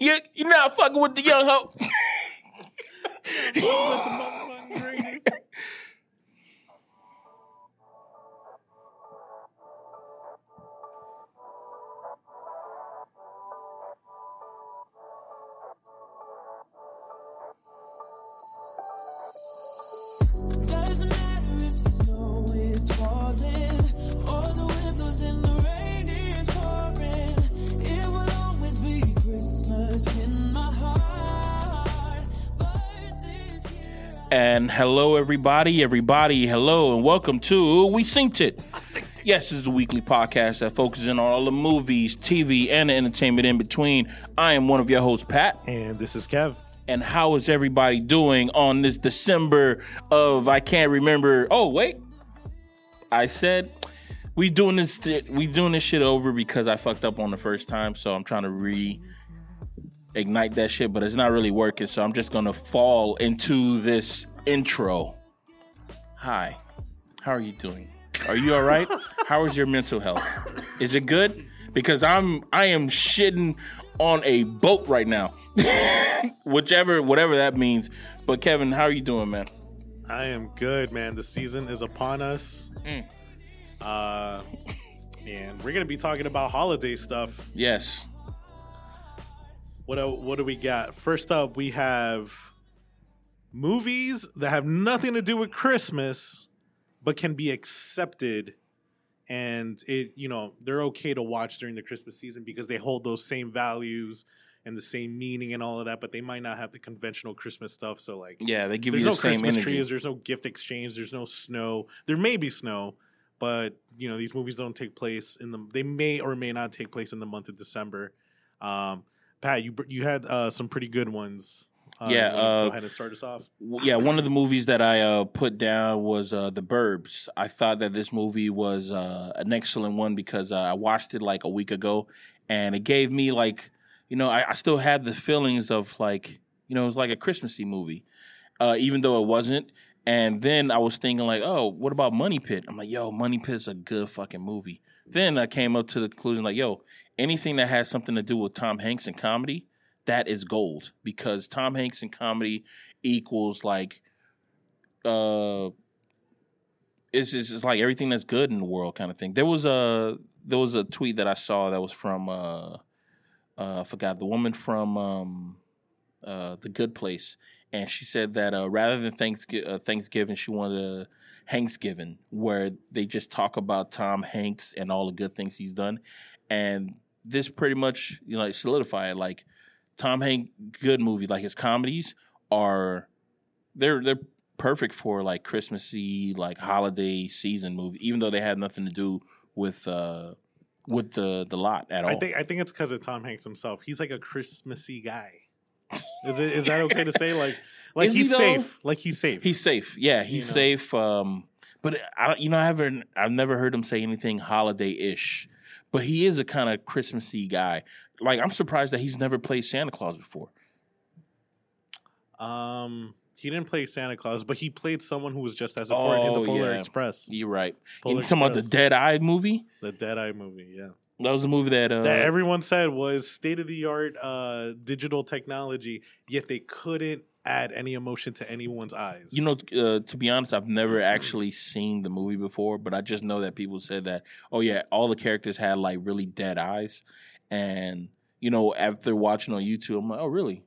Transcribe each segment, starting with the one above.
You you not fucking with the young hoe. Doesn't matter if the snow is falling or the wind blows and the And hello, everybody, everybody, hello, and welcome to We Synced It. Yes, this is a weekly podcast that focuses in on all the movies, TV, and the entertainment in between. I am one of your hosts, Pat. And this is Kev. And how is everybody doing on this December of I can't remember? Oh wait, I said we doing this. We doing this shit over because I fucked up on the first time, so I'm trying to re ignite that shit, but it's not really working. So I'm just gonna fall into this intro. Hi, how are you doing? Are you all right? how is your mental health? Is it good? Because I'm I am shitting on a boat right now. Whichever whatever that means. But Kevin, how are you doing, man? I am good, man. The season is upon us. Mm. Uh, and we're gonna be talking about holiday stuff. Yes. What do- what do we got? First up, we have movies that have nothing to do with Christmas, but can be accepted, and it you know they're okay to watch during the Christmas season because they hold those same values and the same meaning and all of that, but they might not have the conventional Christmas stuff. So like, Yeah, they give you the no same Christmas energy. trees. There's no gift exchange. There's no snow. There may be snow, but you know these movies don't take place in the. They may or may not take place in the month of December. Um, Pat, you you had uh, some pretty good ones. Uh, Yeah, uh, go ahead and start us off. W- yeah, one of the movies that I uh, put down was uh, The Burbs. I thought that this movie was uh, an excellent one because uh, I watched it like a week ago, and it gave me like, you know, I, I still had the feelings of like, you know, it was like a Christmassy movie, uh, even though it wasn't. And then I was thinking like, oh, what about Money Pit? I'm like, yo, Money Pit's a good fucking movie. Then I came up to the conclusion like, yo, anything that has something to do with Tom Hanks and comedy, that is gold. Because Tom Hanks and comedy equals like uh it's just it's like everything that's good in the world kind of thing. There was a there was a tweet that I saw that was from uh uh I forgot the woman from um uh the good place. And she said that uh rather than Thanksgiving uh, Thanksgiving she wanted a Hanksgiving where they just talk about Tom Hanks and all the good things he's done. And this pretty much you know like solidified it. like Tom Hanks good movie like his comedies are they're they're perfect for like Christmassy like holiday season movie even though they had nothing to do with uh with the the lot at all. I think I think it's because of Tom Hanks himself. He's like a Christmassy guy. Is it is that okay to say? Like like Is he he's though? safe. Like he's safe. He's safe. Yeah, he's know. safe. Um, but I, you know, I haven't. I've never heard him say anything holiday-ish. But he is a kind of Christmassy guy. Like I'm surprised that he's never played Santa Claus before. um he didn't play Santa Claus, but he played someone who was just as important in Oh, the Polar yeah. Express. You're right. Polar you talking about the Dead Eye movie? The Dead Eye movie, yeah. That was the movie that. Uh, that everyone said was state of the art uh, digital technology, yet they couldn't add any emotion to anyone's eyes. You know, uh, to be honest, I've never actually seen the movie before, but I just know that people said that, oh yeah, all the characters had like really dead eyes, and you know, after watching on YouTube, I'm like, oh really?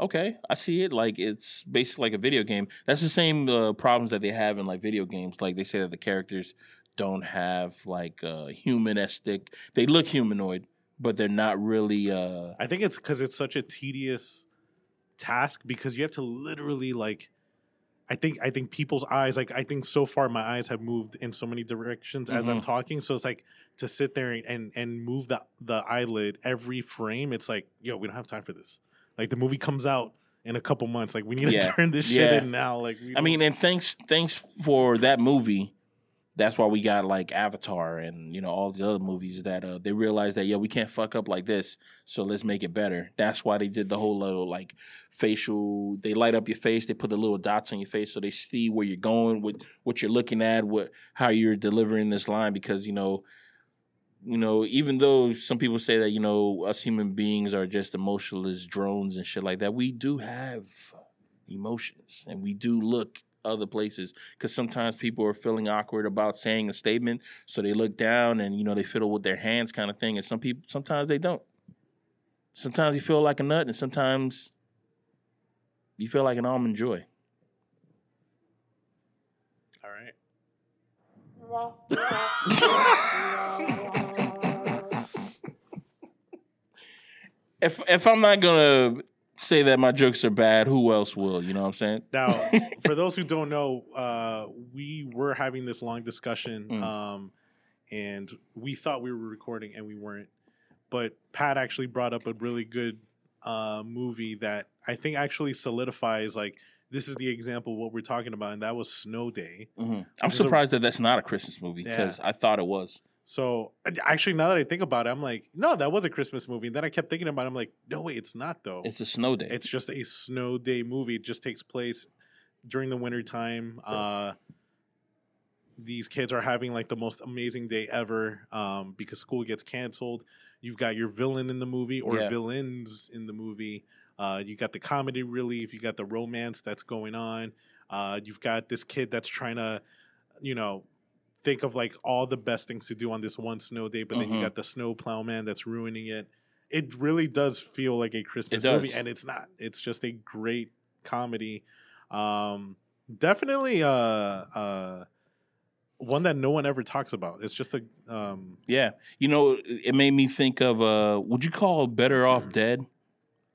Okay, I see it. Like it's basically like a video game. That's the same uh, problems that they have in like video games. Like they say that the characters don't have like uh, humanistic. They look humanoid, but they're not really. Uh, I think it's because it's such a tedious task because you have to literally like. I think I think people's eyes like I think so far my eyes have moved in so many directions as I'm Mhm. talking. So it's like to sit there and and move the the eyelid every frame. It's like yo, we don't have time for this. Like the movie comes out in a couple months. Like we need to turn this shit Yeah. in now. Like we I mean, and thanks thanks for that movie. That's why we got like Avatar and you know all the other movies that uh, they realized that yeah we can't fuck up like this, so let's make it better. That's why they did the whole little like facial. They light up your face. They put the little dots on your face so they see where you're going, what what you're looking at, what how you're delivering this line because you know you know, even though some people say that you know us human beings are just emotionless drones and shit like that, we do have emotions and we do look other places because sometimes people are feeling awkward about saying a statement, so they look down and you know they fiddle with their hands, kind of thing. And some people sometimes they don't. Sometimes you feel like a nut, and sometimes you feel like an almond joy. All right. If if I'm not gonna say that my jokes are bad, who else will? You know what I'm saying? Now, for those who don't know, uh, we were having this long discussion, Mm. um, and we thought we were recording and we weren't. But Pat actually brought up a really good uh, movie that I think actually solidifies like this is the example of what we're talking about, and that was Snow Day. Mhm. I'm There's a- surprised that that's not a Christmas movie because I thought it was. So actually, now that I think about it, I'm like, no, that was a Christmas movie. And then I kept thinking about it. I'm like, no, wait, it's not though. It's a snow day. It's just a snow day movie. It just takes place during the winter time. Uh, these kids are having like the most amazing day ever um, because school gets canceled. You've got your villain in the movie or Yeah. villains in the movie. Uh, you got the comedy relief. You got the romance that's going on. Uh, you've got this kid that's trying to, you know, think of like all the best things to do on this one snow day, but then you Mhm. got the snow plowman that's ruining it. It really does feel like a Christmas movie, and it's not. It's just a great comedy. Um, definitely, uh, uh, one that no one ever talks about. It's just a um, yeah, you know, it made me think of. Uh, would you call Better Off Dead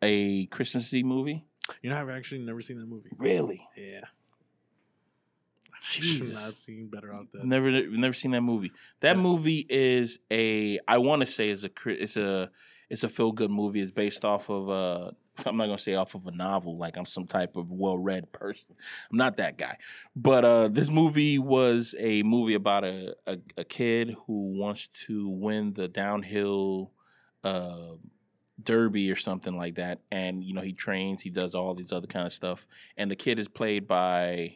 a Christmassy movie? you know, I've actually never seen that movie. Really? Yeah, Jesus. not seen better out there. Never, never seen that movie. That Yeah. movie is a. I want to say is a. It's a. It's a feel good movie. It's based off of a. I'm not gonna say off of a novel, like I'm some type of well read person. I'm not that guy. But uh, this movie was a movie about a, a a kid who wants to win the downhill uh, derby or something like that, and you know he trains, he does all these other kind of stuff, and the kid is played by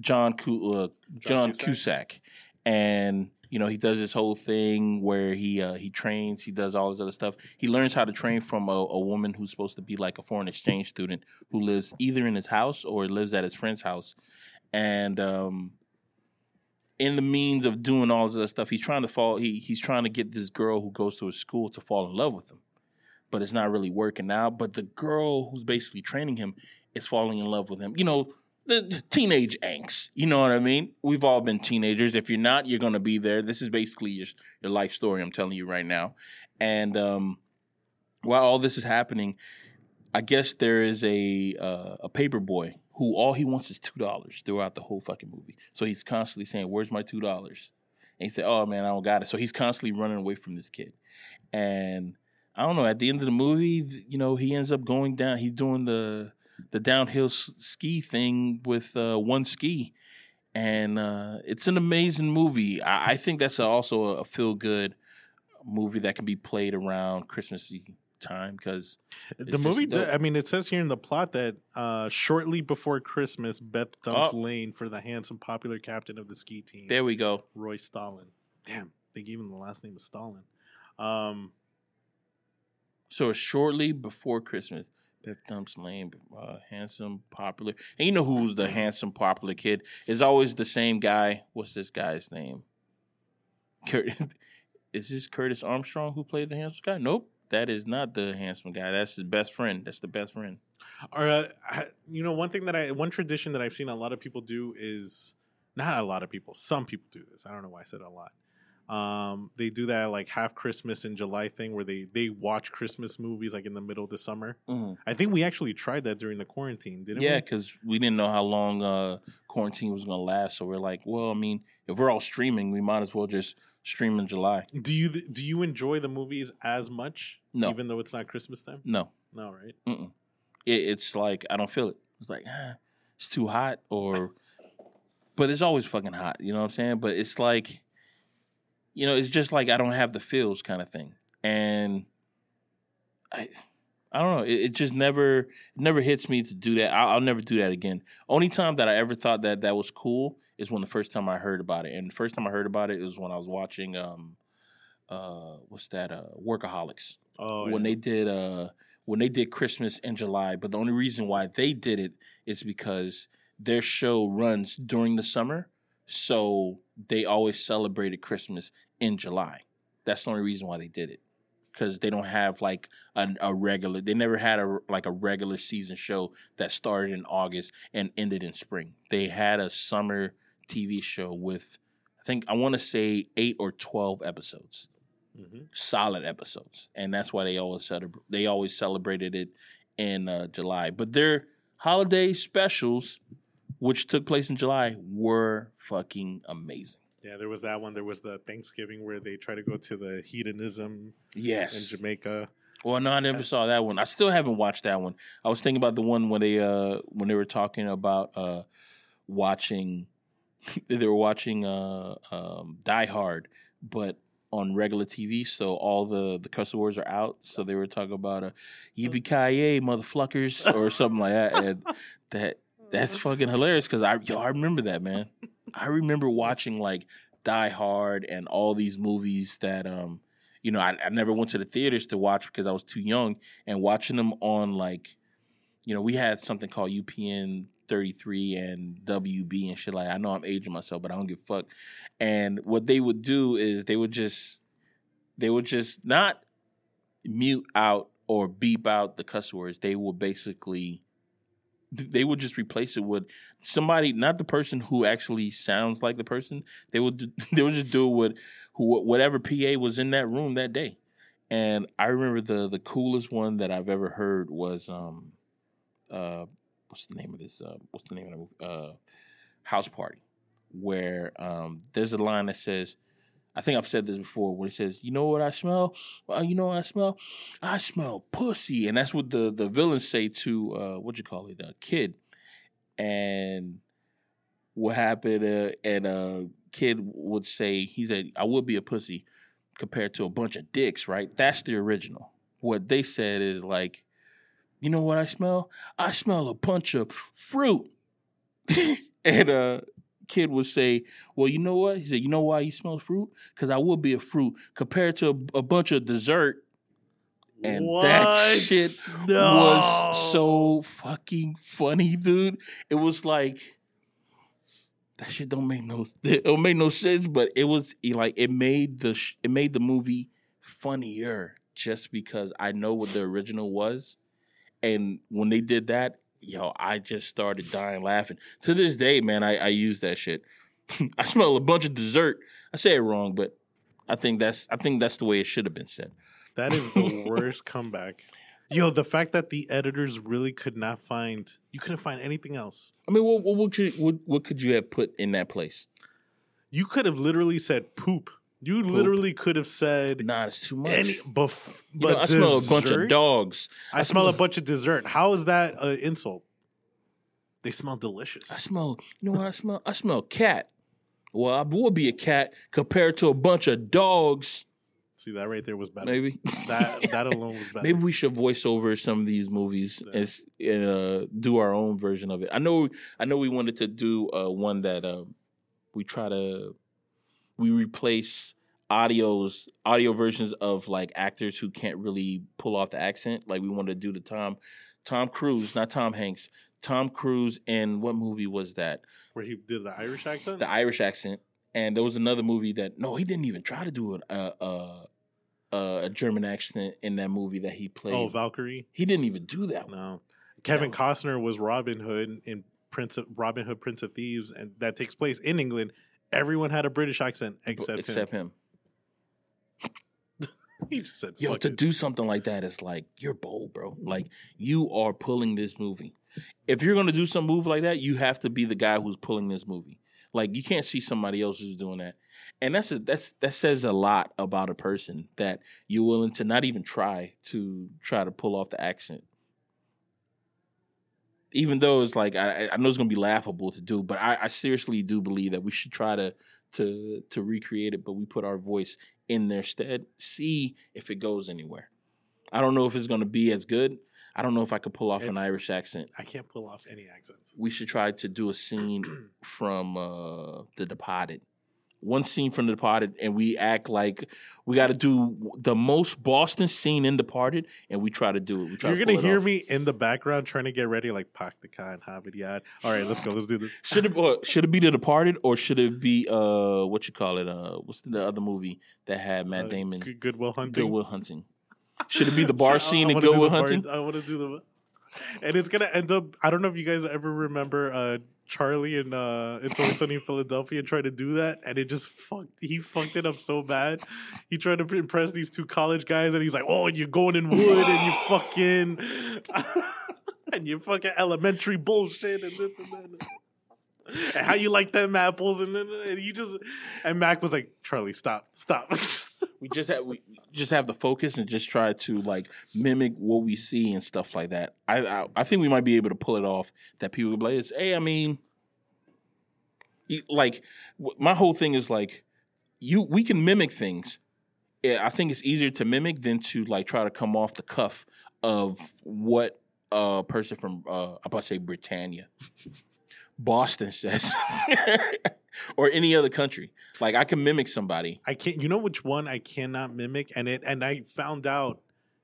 John Cu- uh, John, Cusack? Cusack, and you know he does this whole thing where he uh, he trains, he does all this other stuff. He learns how to train from a, a woman who's supposed to be like a foreign exchange student who lives either in his house or lives at his friend's house, and um, in the means of doing all this other stuff, he's trying to fall. He he's trying to get this girl who goes to his school to fall in love with him, but it's not really working out. But the girl who's basically training him is falling in love with him. You know, the teenage angst. You know what I mean? We've all been teenagers. If you're not, you're gonna be there. This is basically your your life story. I'm telling you right now. And um, while all this is happening, I guess there is a uh, a paper boy who all he wants is two dollars throughout the whole fucking movie. So he's constantly saying, "Where's my two dollars?" And he said, "Oh man, I don't got it." So he's constantly running away from this kid, and I don't know. At the end of the movie, you know, he ends up going down. He's doing the the downhill ski thing with uh, one ski, and uh, it's an amazing movie. I, I think that's also a, feel good movie that can be played around Christmasy time because the movie, dope. I mean, it says here in the plot that uh, shortly before Christmas, Beth dumps Oh. Lane for the handsome, popular captain of the ski team, there we go. Roy Stalin. Damn, they gave him the last name of Stalin. Um, So shortly before Christmas. Beth Dumps Lane, uh, handsome, popular, and you know who's the handsome, popular kid? Is always the same guy. What's this guy's name? Is this Curtis Armstrong who played the handsome guy? Nope, that is not the handsome guy. That's his best friend. That's the best friend. or uh, you know, one thing that I, one tradition that I've seen a lot of people do is not a lot of people. Some people do this. I don't know why I said a lot. Um, they do that like half Christmas in July thing where they they watch Christmas movies like in the middle of the summer. I think we actually tried that during the quarantine, didn't Yeah, we? because we didn't know how long uh, quarantine was going to last. So we're like, well, I mean, if we're all streaming, we might as well just stream in July. Do you do you enjoy the movies as much? No. even though it's not Christmas time. No, No, right? It, it's like I don't feel it. It's like ah, it's too hot, or but it's always fucking hot. You know what I'm saying? But it's like, you know, it's just like I don't have the feels kind of thing, and I, I don't know. It, it just never, it never hits me to do that. I'll, I'll never do that again. Only time that I ever thought that that was cool is when the first time I heard about it, and the first time I heard about it was when I was watching um, uh, what's that? Uh, Workaholics Oh, when yeah. they did uh when they did Christmas in July. But the only reason why they did it is because their show runs during the summer, so they always celebrated Christmas in July. That's the only reason why they did it. Because they don't have like a, a regular, they never had a like a regular season show that started in August and ended in spring. They had a summer TV show with, I think I want to say eight or twelve episodes Mhm. solid episodes, and that's why they always celebra- they always celebrated it in uh, July. But their holiday specials, which took place in July, were fucking amazing. Yeah, there was that one. There was the Thanksgiving where they try to go to the hedonism Yes. in Jamaica. Well, no, I never saw that one. I still haven't watched that one. I was thinking about the one when they uh when they were talking about uh watching they were watching uh um Die Hard, but on regular TV, so all the the cuss words are out. So they were talking about uh yippee ki motherfuckers or something like that, and that that's fucking hilarious because I yo I remember that man. I remember watching like Die Hard and all these movies that um you know I, I never went to the theaters to watch because I was too young and watching them on like you know we had something called UPN 33 and WB and shit like I know I'm aging myself but I don't give a fuck. And what they would do is they would just they would just not mute out or beep out the cuss words. They would basically they would just replace it with somebody, not the person who actually sounds like the person. They would they would just do it with who whatever PA was in that room that day. And I remember the the coolest one that I've ever heard was um uh what's the name of this uh what's the name of the movie uh House Party where um there's a line that says I think I've said this before where it says, "You know what I smell? Uh, you know what I smell? I smell pussy," and that's what the the villains say to uh, what you call it, a kid. And what happened? Uh, and a kid would say, "He said I would be a pussy compared to a bunch of dicks." Right? That's the original. What they said is like, "You know what I smell? I smell a bunch of fruit." and uh kid would say, "Well, you know what?" He said, "You know why he smells fruit? Because I would be a fruit compared to a, a bunch of dessert." And that shit was so fucking funny, dude. It was like that shit don't make no it don't make no sense, but it was like it made the sh- it made the movie funnier just because I know what the original was, and when they did that, yo, I just started dying laughing. To this day, man, I, I use that shit. I smell a bunch of dessert. I say it wrong, but I think that's I think that's the way it should have been said. That is the worst comeback. Yo, the fact that the editors really could not find you couldn't find anything else. I mean, what what would you what, what could you have put in that place? You could have literally said poop. You literally could have said Nah, it's too much. any you But know, I smell a bunch of dogs. I smell a bunch of dessert. How is that an insult? They smell delicious. I smell. You know what I smell? I smell cat. Well, I would be a cat compared to a bunch of dogs. See that right there was better. Maybe That that alone was better. Maybe we should voice over some of these movies Yeah. and, and uh, do our own version of it. I know, I know, we wanted to do uh, one that uh, we try to we replace audios audio versions of like actors who can't really pull off the accent. Like we wanted to do the Tom Tom Cruise, not Tom Hanks. Tom Cruise in what movie was that? where he did the Irish accent. The Irish accent. And there was another movie that no, he didn't even try to do uh, uh, uh, a German accent in that movie that he played. oh, Valkyrie. He didn't even do that one. No, Kevin No. Costner was Robin Hood in Prince of, Robin Hood, Prince of Thieves, and that takes place in England. Everyone had a British accent except, except him. him. He just said, Yo, "Fuck to it." do something like that is like you're bold, bro. Like you are pulling this movie. If you're gonna do some move like that, you have to be the guy who's pulling this movie. Like you can't see somebody else who's doing that. And that's a, that's that says a lot about a person that you're willing to not even try to try to pull off the accent. Even though it's like I, I know it's gonna be laughable to do, but I, I seriously do believe that we should try to to to recreate it, but we put our voice in their stead. See if it goes anywhere. I don't know if it's gonna be as good. I don't know if I could pull off an Irish accent. I can't pull off any accents. We should try to do a scene from uh, The Departed, one scene from The Departed, and we act like we got to do the most Boston scene in Departed, and we try to do it. You're to gonna it hear off. me in the background trying to get ready, like Pak the Khan, Hamid Yad. All right, let's go. Let's do this. Should it uh, should it be The Departed or should it be uh what you call it uh what's the other movie that had Matt Uh, Damon Good- Goodwill Hunting. Goodwill Hunting? Should it be the bar scene I in Goodwill Hunting? I want to do the, and it's gonna end up. I don't know if you guys ever remember uh, Charlie and uh, It's Always Sunny in Philadelphia tried to do that, and it just fucked. He fucked it up so bad. He tried to impress these two college guys, and he's like, "Oh, and you're going in wood, and you fucking, and you fucking elementary bullshit, and this and that." And how you like them apples, and then and he just and Mac was like, "Charlie, stop, stop." We just have we just have the focus and just try to like mimic what we see and stuff like that. I I, I think we might be able to pull it off. That people will be like, "Hey, I mean, like my whole thing is like you we can mimic things. I think it's easier to mimic than to like try to come off the cuff of what a person from uh, I'm about to say Britannia, Boston says, or any other country. Like I can mimic somebody. I can't. You know which one I cannot mimic, and it and I found out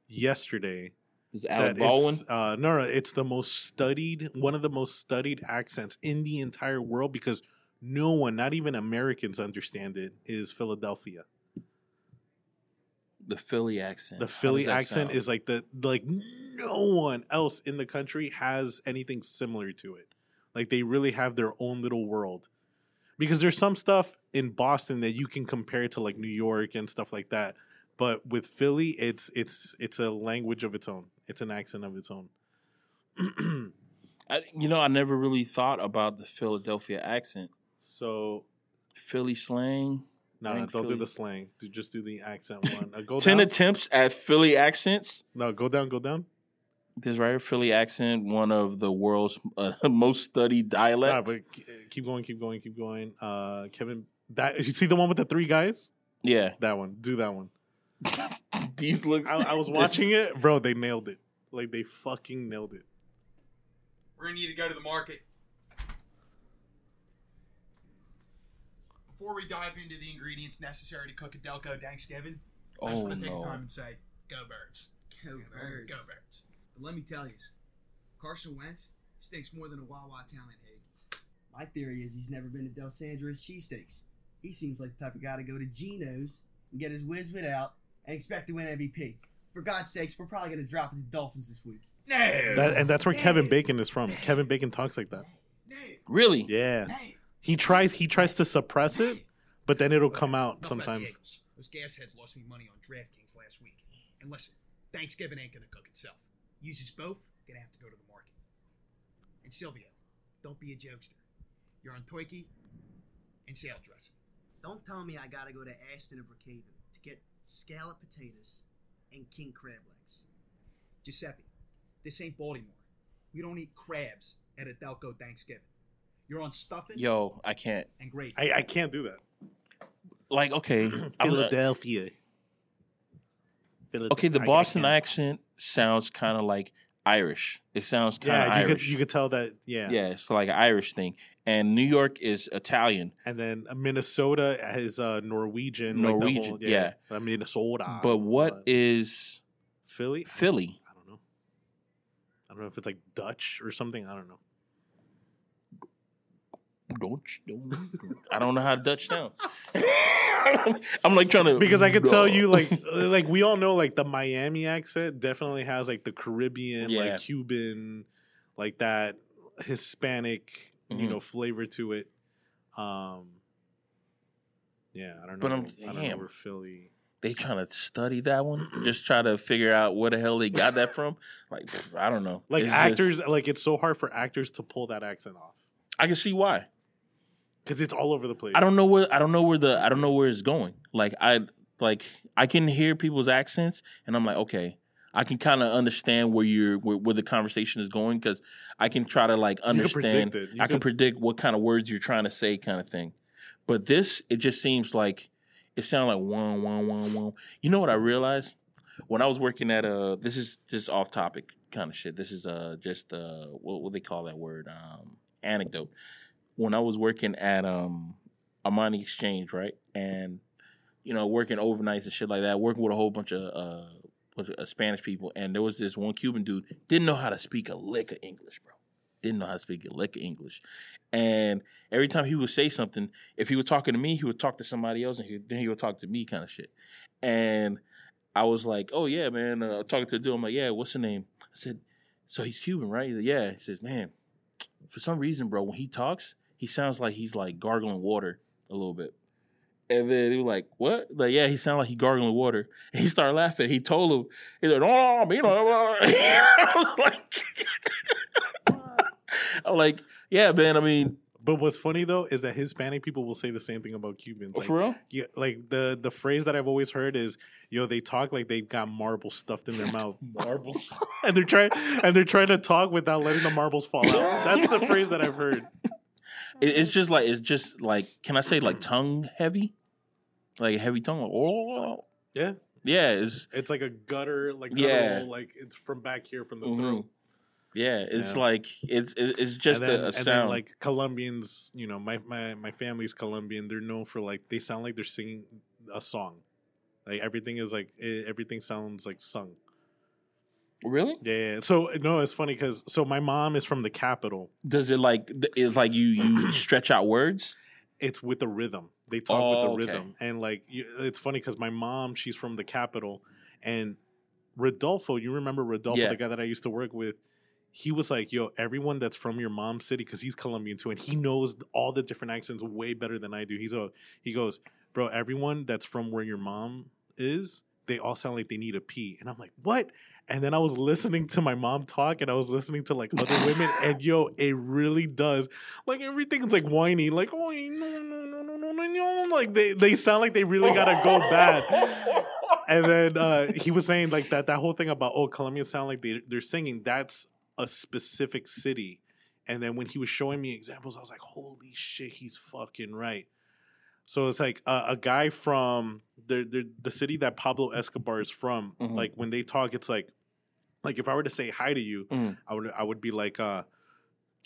yesterday Is Alec that Baldwin? uh, no, no, it's the most studied, one of the most studied accents in the entire world because no one, not even Americans, understand it. Is Philadelphia The Philly accent. the Philly accent sound? is like the like no one else in the country has anything similar to it. Like they really have their own little world. Because there's some stuff in Boston that you can compare to like New York and stuff like that. But with Philly, it's it's it's a language of its own. It's an accent of its own. I, you know, I never really thought about the Philadelphia accent. so Philly slang. no, no, don't do the slang. Do just do the accent one. Uh, go Ten down. attempts at Philly accents. no, go down, go down. This right here, Philly accent, one of the world's uh, most studied Nah, dialects. but keep going, keep going, keep going. Uh, Kevin, that you see the one with the three guys? yeah, That one. Do that one. these look. I, I was this- watching it, bro. They nailed it. Like they fucking nailed it. We're gonna need to go to the market. Before we dive into the ingredients necessary to cook a Delco Thanksgiving, oh, I just Oh want to take no! time and say, "Go Birds! Go birds. Go Birds!" But let me tell you, Carson Wentz stinks more than a Wawa talent egg. My theory is he's never been to Dalessandro's cheesesteaks. He seems like the type of guy to go to Geno's and get his whiz wit out and expect to win MVP. For God's sakes, we're probably going to drop it to Dolphins this week. No, That, and that's where Kevin Bacon is from. Kevin Bacon talks like that. no, Really? Yeah, no, he tries. He tries to suppress it, but then it'll come out Enough sometimes. Eagles. Those gasheads lost me money on DraftKings last week. And listen, Thanksgiving ain't gonna cook itself. Uses both, gonna have to go to the market. And Silvio, don't be a jokester. You're on Toiki and salad dressing. Don't tell me I got to go to Aston or Brookhaven to get scallop potatoes and king crab legs. Giuseppe, this ain't Baltimore. We don't eat crabs at a Delco Thanksgiving. You're on stuffing Yo, I can't. and gravy. I, I can't do that. Like, okay, I'm Philadelphia. Okay. The I- I Boston accent sounds kind of like Irish. It sounds kind of Yeah, you Irish. could you could tell that. Yeah. yeah, it's like an Irish thing. And New York is Italian. And then uh, Minnesota is uh, Norwegian. like Norwegian, whole- yeah. Uh, Minnesota. but what Uh, is Philly? Philly? I don't know. I don't know if it's like Dutch or something. I don't know. Don't you- I don't know how to Dutch sound. I'm like trying to because I could tell you like uh, like we all know like the Miami accent definitely has like the Caribbean Yeah. like Cuban like that Hispanic you Mhm. know flavor to it. Um yeah, I don't know. But I'm- I don't know damn. where Philly. they trying to study that one, just try to figure out where the hell they got that from. Like I don't know. Like It's just- actors like it's so hard for actors to pull that accent off I can see why. Cuz it's all over the place. I don't know where I don't know where the I don't know where it's going. Like I like I can hear people's accents, and I'm like, okay, I can kind of understand where you're where, where the conversation is going because I can try to like can understand. it. I can could- predict what kind of words you're trying to say, kind of thing. But this, it just seems like it sounds like one, one, one, one. You know what I realized when I was working at a this is this is off topic kind of shit. This is uh just uh what what they call that word um anecdote. When I was working at um Armani Exchange, right? And you know, working overnights and shit like that, working with a whole bunch of uh, bunch of uh, Spanish people, and there was this one Cuban dude didn't know how to speak a lick of English, bro. Didn't know how to speak a lick of English, and every time he would say something, if he was talking to me, he would talk to somebody else, and he, then he would talk to me, kind of shit. And I was like, "Oh yeah, man," uh, talking to the dude, I'm like, "Yeah, what's the name?" I said, "So he's Cuban, right?" He's like, "Yeah." He says, "Man, for some reason, bro, when he talks, he sounds like he's like gargling water a little bit." And then he was like, "What?" Like, yeah, he sounded like he gargling water. And he started laughing. He told him, "He's like, no, no, no, no." I was like, "I'm like, yeah, man. I mean, But what's funny though is that Hispanic people will say the same thing about Cubans. Oh, like, for real." yeah, like the the phrase that I've always heard is, "Yo, they talk like they've got marbles stuffed in their mouth, Marbles. and they're trying and they're trying to talk without letting the marbles fall out." That's the phrase that I've heard. It, it's just like it's just like can I say like tongue heavy, like heavy tongue. Like, oh, Yeah, yeah, it's it's like a gutter, like Yeah. guttural, like it's from back here from the Mhm. throat. yeah, it's Yeah. like it's it's just then, a, a and sound. then like Colombians, you know, my, my my family's Colombian. They're known for like they sound like they're singing a song. Like everything is like eh, everything sounds like sung. Really? Yeah. So no, it's funny because so my mom is from the capital. Does it like it's like you you stretch out words? It's with the rhythm. They talk Oh, with the okay. rhythm, and like you, it's funny because my mom, she's from the capital, and Rodolfo, you remember Rodolfo, Yeah. the guy that I used to work with. He was like, "Yo, everyone that's from your mom's city, because he's Colombian too, and he knows all the different accents way better than I do." He's a he goes, "Bro, everyone that's from where your mom is, they all sound like they need a pee," and I'm like, "What?" And then I was listening to my mom talk, and I was listening to like other women, and yo, it really does. Like everything's like whiny, like oh no no no no no no no, like they they sound like they really gotta go bad. And then uh, he was saying like that that whole thing about oh Colombians sound like they they're singing. That's a specific city. And then when he was showing me examples, I was like, holy shit, he's fucking right. So it's like a, a guy from the, the the city that Pablo Escobar is from. Mhm. Like when they talk, it's like like if I were to say hi to you, Mm. I would I would be like uh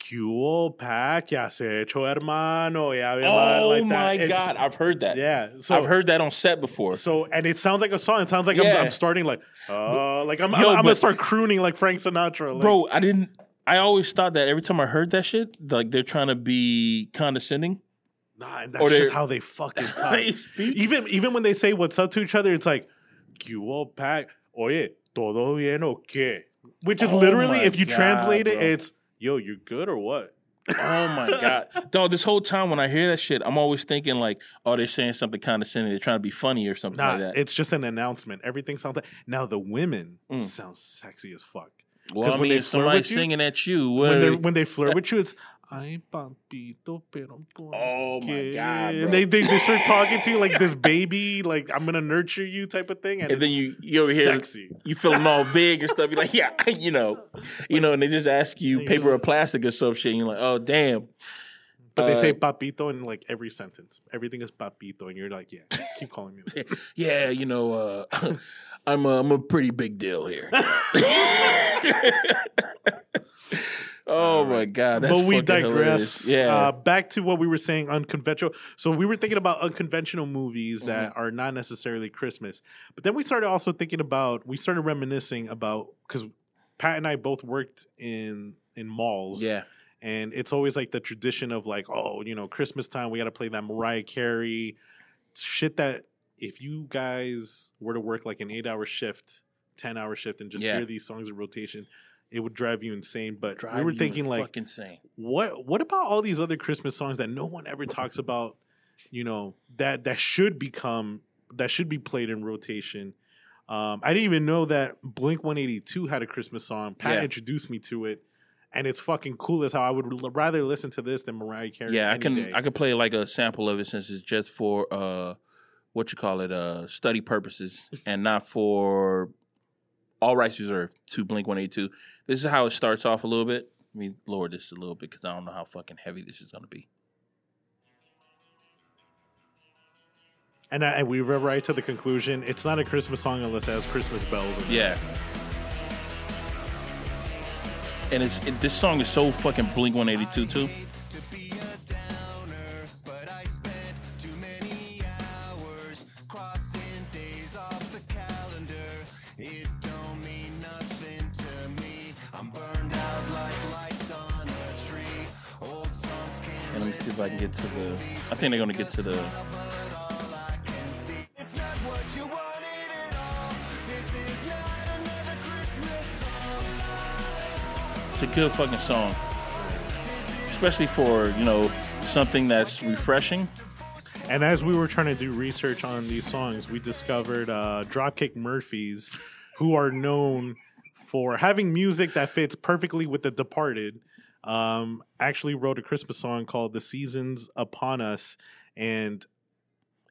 ¿Qué hubo, pa? ¿Qué has hecho, hermano? Yeah, Oh like that. my It's- god, I've heard that. Yeah, so I've heard that on set before. so and it sounds like a song. It sounds like I'm, I'm starting like uh like I'm, Yo, I'm, I'm gonna start crooning like Frank Sinatra. Like, Bro, I didn't. I always thought that every time I heard that shit, like they're trying to be condescending. Nah, and that's just how they fucking talk. They speak. even even when they say what's up to each other, it's like ¿Qué hubo, pa? Oye, todo bien o qué? Which is Oh literally, if you God, translate it, it's yo, you're good or what? Oh my god, dog! This whole time when I hear that shit, I'm always thinking like, oh, they're saying something condescending. They're trying to be funny or something Nah, like that. it's just an announcement. Everything sounds like now the women Mm. sound sexy as fuck. well, I when mean, they if somebody's you- singing at you, when when they flirt with you, it's ay papito, pero por Oh, my? God, bro. And they, they they start talking to you like this baby, like I'm gonna nurture you type of thing, and, and then you you over here, sexy. you feeling all big and stuff. You're like, yeah, you know, you know, and they just ask you paper just- or plastic or some shit. And you're like, oh damn. But they say Uh, papito in like every sentence. Everything is papito, and you're like, yeah, keep calling me. that. Yeah, you know, uh, I'm a, I'm a pretty big deal here. Oh my god, that's but we digress. hilarious. Yeah, Uh, back to what we were saying, unconventional. So we were thinking about unconventional movies that Mm-hmm. are not necessarily Christmas. But then we started also thinking about, we started reminiscing about because Pat and I both worked in in malls. yeah, and it's always like the tradition of like, oh, you know, Christmas time we got to play that Mariah Carey shit. That if you guys were to work like an eight hour shift, ten hour shift, and just Yeah. hear these songs in rotation, it would drive you insane. But Drive we were thinking like, insane. what what about all these other Christmas songs that no one ever talks about? You know that that should become that should be played in rotation. Um, I didn't even know that Blink One Eighty Two had a Christmas song. Pat Yeah. introduced me to it, and it's fucking cool as how I would l- rather listen to this than Mariah Carey. Yeah, I can day. I can play like a sample of it since it's just for uh what you call it uh study purposes and not for all rights reserved to Blink One Eighty Two. This is how it starts off a little bit. Let me lower this a little bit because I don't know how fucking heavy this is gonna be. and, I, and we were right to the conclusion. It's not a Christmas song unless it has Christmas bells. In it. Yeah. And it's it, this song is so fucking Blink One Eighty Two too. If I get to the. I think they're gonna get to the. It's a good fucking song, especially for you know something that's refreshing. And as we were trying to do research on these songs, we discovered uh, Dropkick Murphys, who are known for having music that fits perfectly with The Departed. Um, actually wrote a Christmas song called "The Seasons Upon Us," and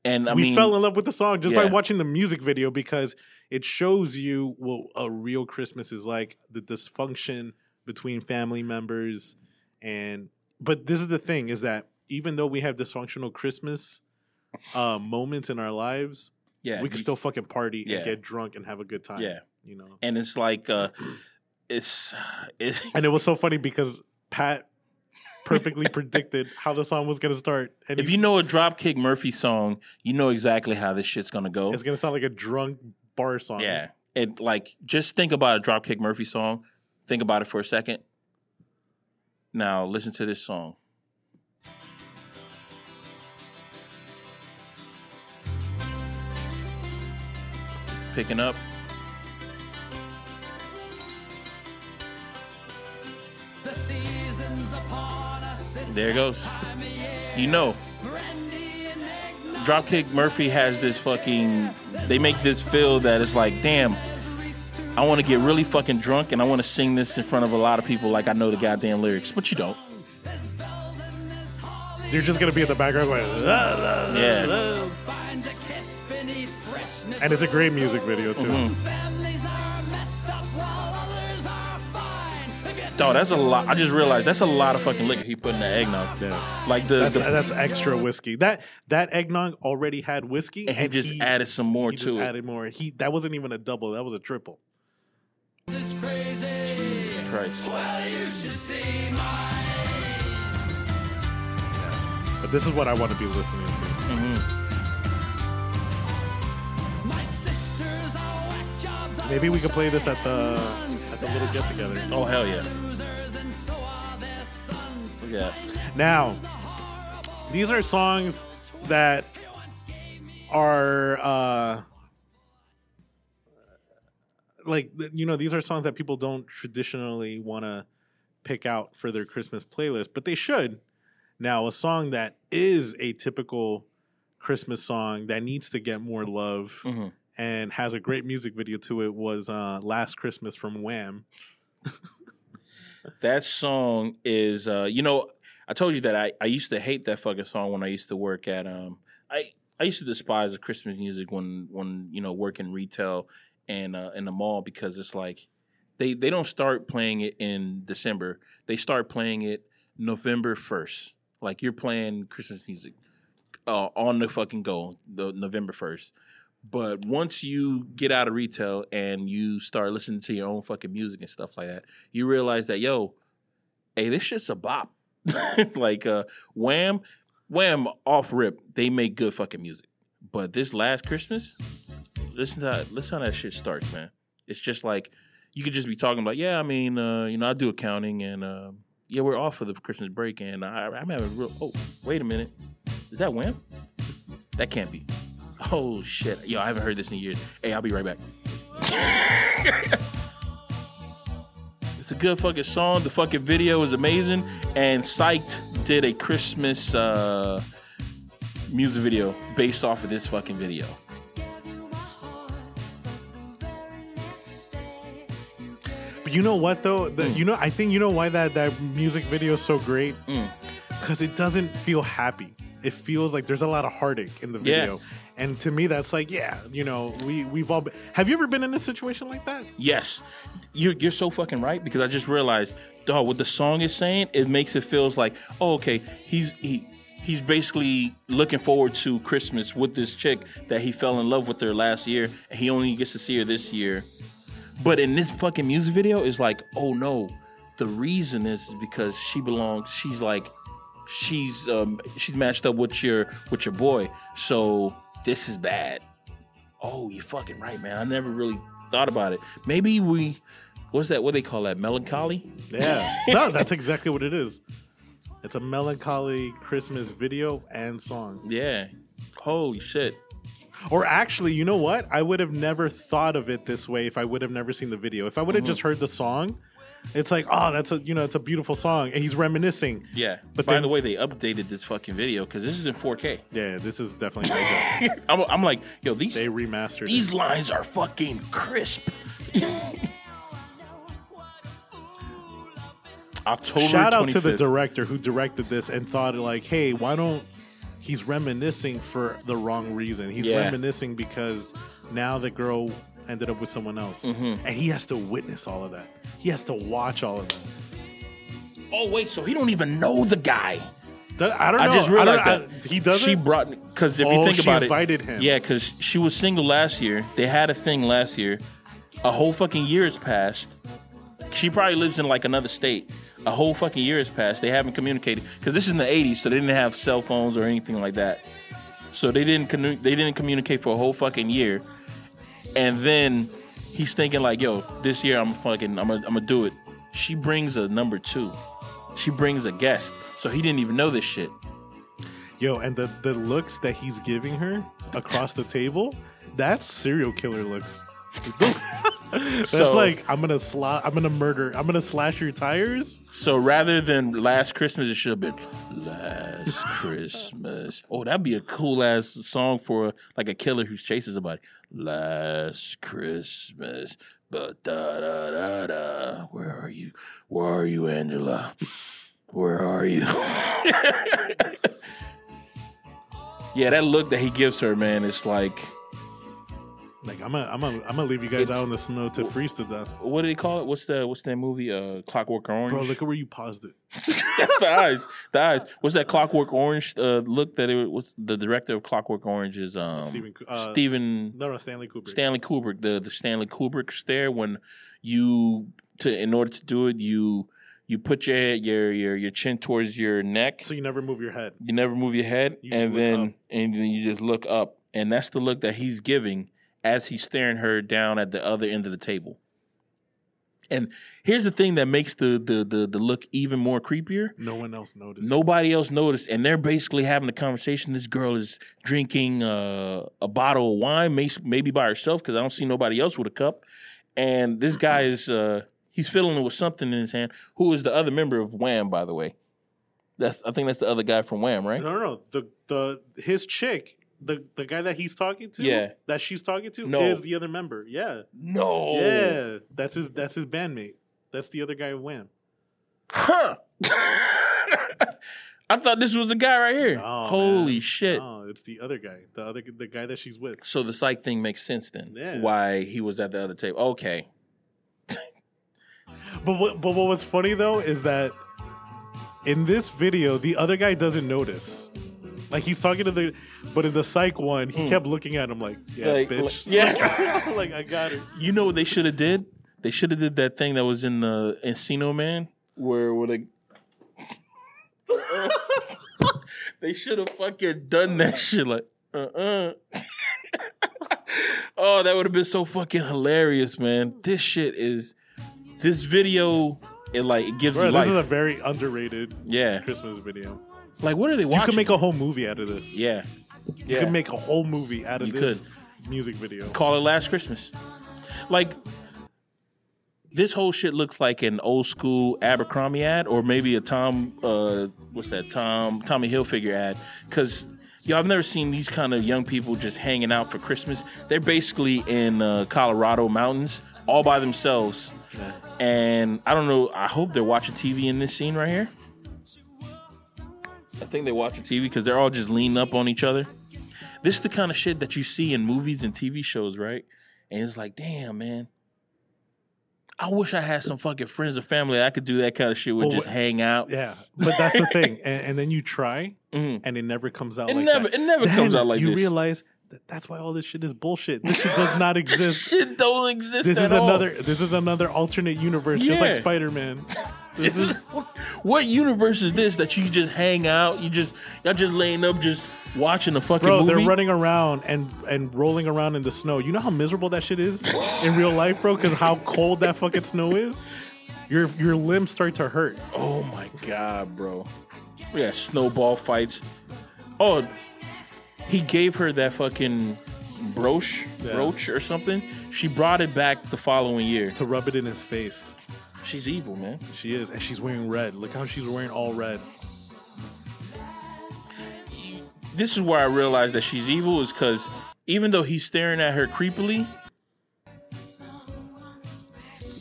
And I we mean, fell in love with the song just by watching the music video because it shows you what a real Christmas is like, the dysfunction between family members, and but this is the thing is that even though we have dysfunctional Christmas uh, moments in our lives, yeah, we can you- still fucking party Yeah. and get drunk and have a good time. Yeah. you know. and it's like uh, it's it's And it was so funny because Pat perfectly predicted how the song was gonna start. And if you know a Dropkick Murphy song, you know exactly how this shit's gonna go. it's gonna sound like a drunk bar song. Yeah. and like just think about a Dropkick Murphy song. Think about it for a second. Now listen to this song. It's picking up. There it goes. time of year. You know, Brandy and eggnog. Dropkick Murphy has this fucking. They make this feel that it's like, damn, I want to get really fucking drunk and I want to sing this in front of a lot of people like I know the goddamn lyrics, but you don't. You're just gonna be in the background like, "La, la, la, Yeah. la." Finds a kiss beneath fresh and it's a great music video too. Mm-hmm. Dog, that's a lot. I just realized that's a lot of fucking liquor he put in that eggnog. Yeah. Like the, That's the that's extra whiskey. That that eggnog already had whiskey, and he just added some more he just to it. added more. He that wasn't even a double. That was a triple. This is crazy, Christ. well, you should see mine. But this is what I want to be listening to. Mm-hmm. My sisters are whack jobs. Maybe we could play this at the at the little get together. Oh hell yeah! losers, and so are their sons. Look at that. Now, these are songs that are uh like you know these are songs that people don't traditionally want to pick out for their Christmas playlist, but they should. Now, a song that is a typical Christmas song that needs to get more love Mhm. And has a great music video to it was uh, "Last Christmas" from Wham. That song is, uh, you know, I told you that I, I used to hate that fucking song when I used to work at um I I used to despise the Christmas music when when you know working retail and uh, in the mall because it's like they they don't start playing it in December. They start playing it November first. Like you're playing Christmas music uh, on the fucking go, the November first. But once you get out of retail and you start listening to your own fucking music and stuff like that, you realize that yo, hey, this shit's a bop. like uh Wham, Wham off rip, they make good fucking music. But this last Christmas, listen to how, listen how that shit starts, man. It's just like you could just be talking about, yeah, I mean, uh, you know, I do accounting and uh, yeah, we're off for the Christmas break and I, I'm having real. Oh, wait a minute, is that Wham? That can't be. Oh shit, yo, I haven't heard this in years. Hey, I'll be right back. It's a good fucking song. The fucking video is amazing. And Psyched did a Christmas uh, music video based off of this fucking video. But you know what though? The, Mm. You know, I think you know why that that music video is so great Mm. because it doesn't feel happy. It feels like there's a lot of heartache in the Yeah. video, and to me, that's like, yeah, you know, we we've all. Been, have you ever been in a situation like that? Yes, you're, you're so fucking right because I just realized, dog, what the song is saying, it makes it feels like, oh, okay, he's he he's basically looking forward to Christmas with this chick that he fell in love with her last year, and he only gets to see her this year. But in this fucking music video, it's like, oh no, the reason is because she belongs. She's like, she's um she's matched up with your with your boy, so this is bad. Oh, you're fucking right, man. I never really thought about it. Maybe we, what's that? What they call that? Melancholy? Yeah, no, that's exactly what it is. It's a melancholy Christmas video and song. Yeah. Holy shit. Or actually, you know what? I would have never thought of it this way if I would have never seen the video. If I would have just heard the song, it's like, oh, that's a you know, it's a beautiful song, and he's reminiscing. Yeah. But By then- the way, they updated this fucking video because this is in 4K. Yeah, this is definitely. I'm, I'm like, yo, these They remastered these it. lines are fucking crisp. October. Shout out to the director who directed this and thought like, hey, why don't he's reminiscing for the wrong reason? He's Yeah. reminiscing because now the girl ended up with someone else, Mm-hmm. and he has to witness all of that. He has to watch all of that. Oh wait, so he don't even know the guy. I don't know. I just I realized don't- that I- he doesn't. She brought because if you Oh, think she about invited it, him. Yeah, because she was single last year. They had a thing last year. A whole fucking year has passed. She probably lives in like another state. A whole fucking year has passed. They haven't communicated because this is in the '80s, so they didn't have cell phones or anything like that. So they didn't commu- they didn't communicate for a whole fucking year. And then he's thinking like, "Yo, this year I'm fucking I'm gonna I'm gonna do it." She brings a number two. She brings a guest, so he didn't even know this shit. Yo, and the the looks that he's giving her across the table, that's serial killer looks. that's So- like I'm gonna sla- I'm gonna murder. I'm gonna slash your tires. So rather than last Christmas, it should have been last Christmas. Oh, that'd be a cool ass song for like a killer who chases somebody. Last Christmas, but da da da da. Where are you? Where are you, Angela? Where are you? yeah, that look that he gives her, man, it's like Like I'm gonna I'm gonna I'm gonna leave you guys It's- out in the snow to freeze to death. what do they call it? What's the what's that movie? Uh, Clockwork Orange. Bro, look at where you paused it. That's the eyes. The eyes. What's that Clockwork Orange uh, look that it was? The director of Clockwork Orange is um, Stephen Ku- uh, Stephen No, no, Stanley Kubrick. Stanley Kubrick. The the Stanley Kubrick stare when you to in order to do it you you put your head, your your your chin towards your neck. so you never move your head. you never move your head, You just and look then up. and then you just look up, and that's the look that he's giving as he's staring her down at the other end of the table. And here's the thing that makes the the the, the look even more creepier. No one else noticed. Nobody else noticed, and they're basically having a conversation. This girl is drinking uh, a bottle of wine, may- maybe by herself, because I don't see nobody else with a cup. And this guy is uh, he's fiddling with something in his hand. Who is the other member of Wham, by the way? That's I think that's the other guy from Wham, right? No, no, no. The the his chick, the the guy that he's talking to, Yeah. that she's talking to, No. is the other member. Yeah, No. yeah. That's his that's his bandmate. That's the other guy Wham. Huh. I thought this was the guy right here. Oh, Holy man. shit. Oh, it's the other guy. The other the guy that she's with. So the psych thing makes sense then. Yeah. Why he was at the other table. Okay. But what, but what was funny though is that in this video, the other guy doesn't notice. Like he's talking to the, but in the psych one, he kept looking at him like, "Yeah, Hmm. Like- bitch." like- yeah. like I got it. You know what they should have did? They should have did that thing that was in the Encino Man, where where they they should have fucking done that shit. Like, uh, uh oh, that would have been so fucking hilarious, man. This shit is this video. It like it gives Bro, you this life. is a very underrated yeah, Christmas video. Like what are they watching? You could make a whole movie out of this. yeah, You yeah. could make a whole movie out of You this music video. call it Last Christmas. Like this whole shit looks like an old school Abercrombie ad, or maybe a Tom, uh, what's that? Tom Tommy Hilfiger ad. Because yo, I've never seen these kind of young people just hanging out for Christmas. They're basically in uh, Colorado mountains all by themselves, and I don't know. I hope they're watching TV in this scene right here. I think they watch watching TV because they're all just leaning up on each other. This is the kind of shit that you see in movies and TV shows, right? And it's like, damn, man. I wish I had some fucking friends or family I could do that kind of shit with, just hang out. Yeah, but that's the thing, and, and then you try, Mhm. and it never comes out. It like never, that. it never Then comes out like this. you this. realize that that's why all this shit is bullshit. This shit does not this exist. shit don't exist. this is all. another. This is another alternate universe, just like Spider Man. This is what universe is this that you just hang out? You just y'all just laying up, just watching a fucking bro. movie. They're running around and and rolling around in the snow. You know how miserable that shit is in real life, bro. Because how cold that fucking snow is. Your your limbs start to hurt. Oh my god, bro. Yeah, snowball fights. Oh, he gave her that fucking brooch, Yeah. brooch or something. She brought it back the following year. To rub it in his face. She's evil, man. She is, and she's wearing red. Look how she's wearing all red. This is where I realized that she's evil is because even though he's staring at her creepily,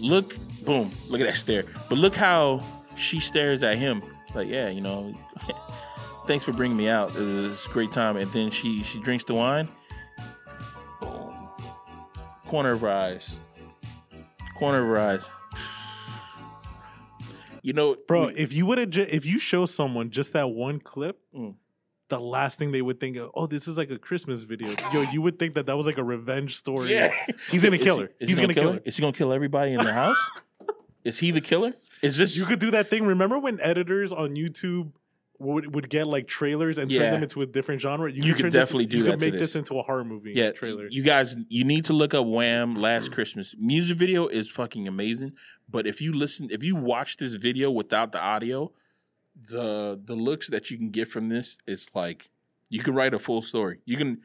look, boom, look at that stare. But look how she stares at him. Like, yeah, you know, thanks for bringing me out. It was a great time. And then she she drinks the wine. Boom. Corner of her eyes. Corner of her eyes. You know, Bro, we- if you would have, ju- if you show someone just that one clip, Mm. the last thing they would think of, oh, this is like a Christmas video. Yo, you would think that that was like a revenge story. Yeah. He's gonna kill her. He's he gonna kill her. Is he gonna kill everybody in the house? is he the killer? Is this You could do that thing. Remember when editors on YouTube would, would get like trailers and turn them into a different genre? You could could turn this- definitely do that. you that could make this. this. into a horror movie yeah, trailer. you guys, you need to look up Wham Last Christmas. Music video is fucking amazing. But if you listen, if you watch this video without the audio, the the looks that you can get from this is like you can write a full story. You can.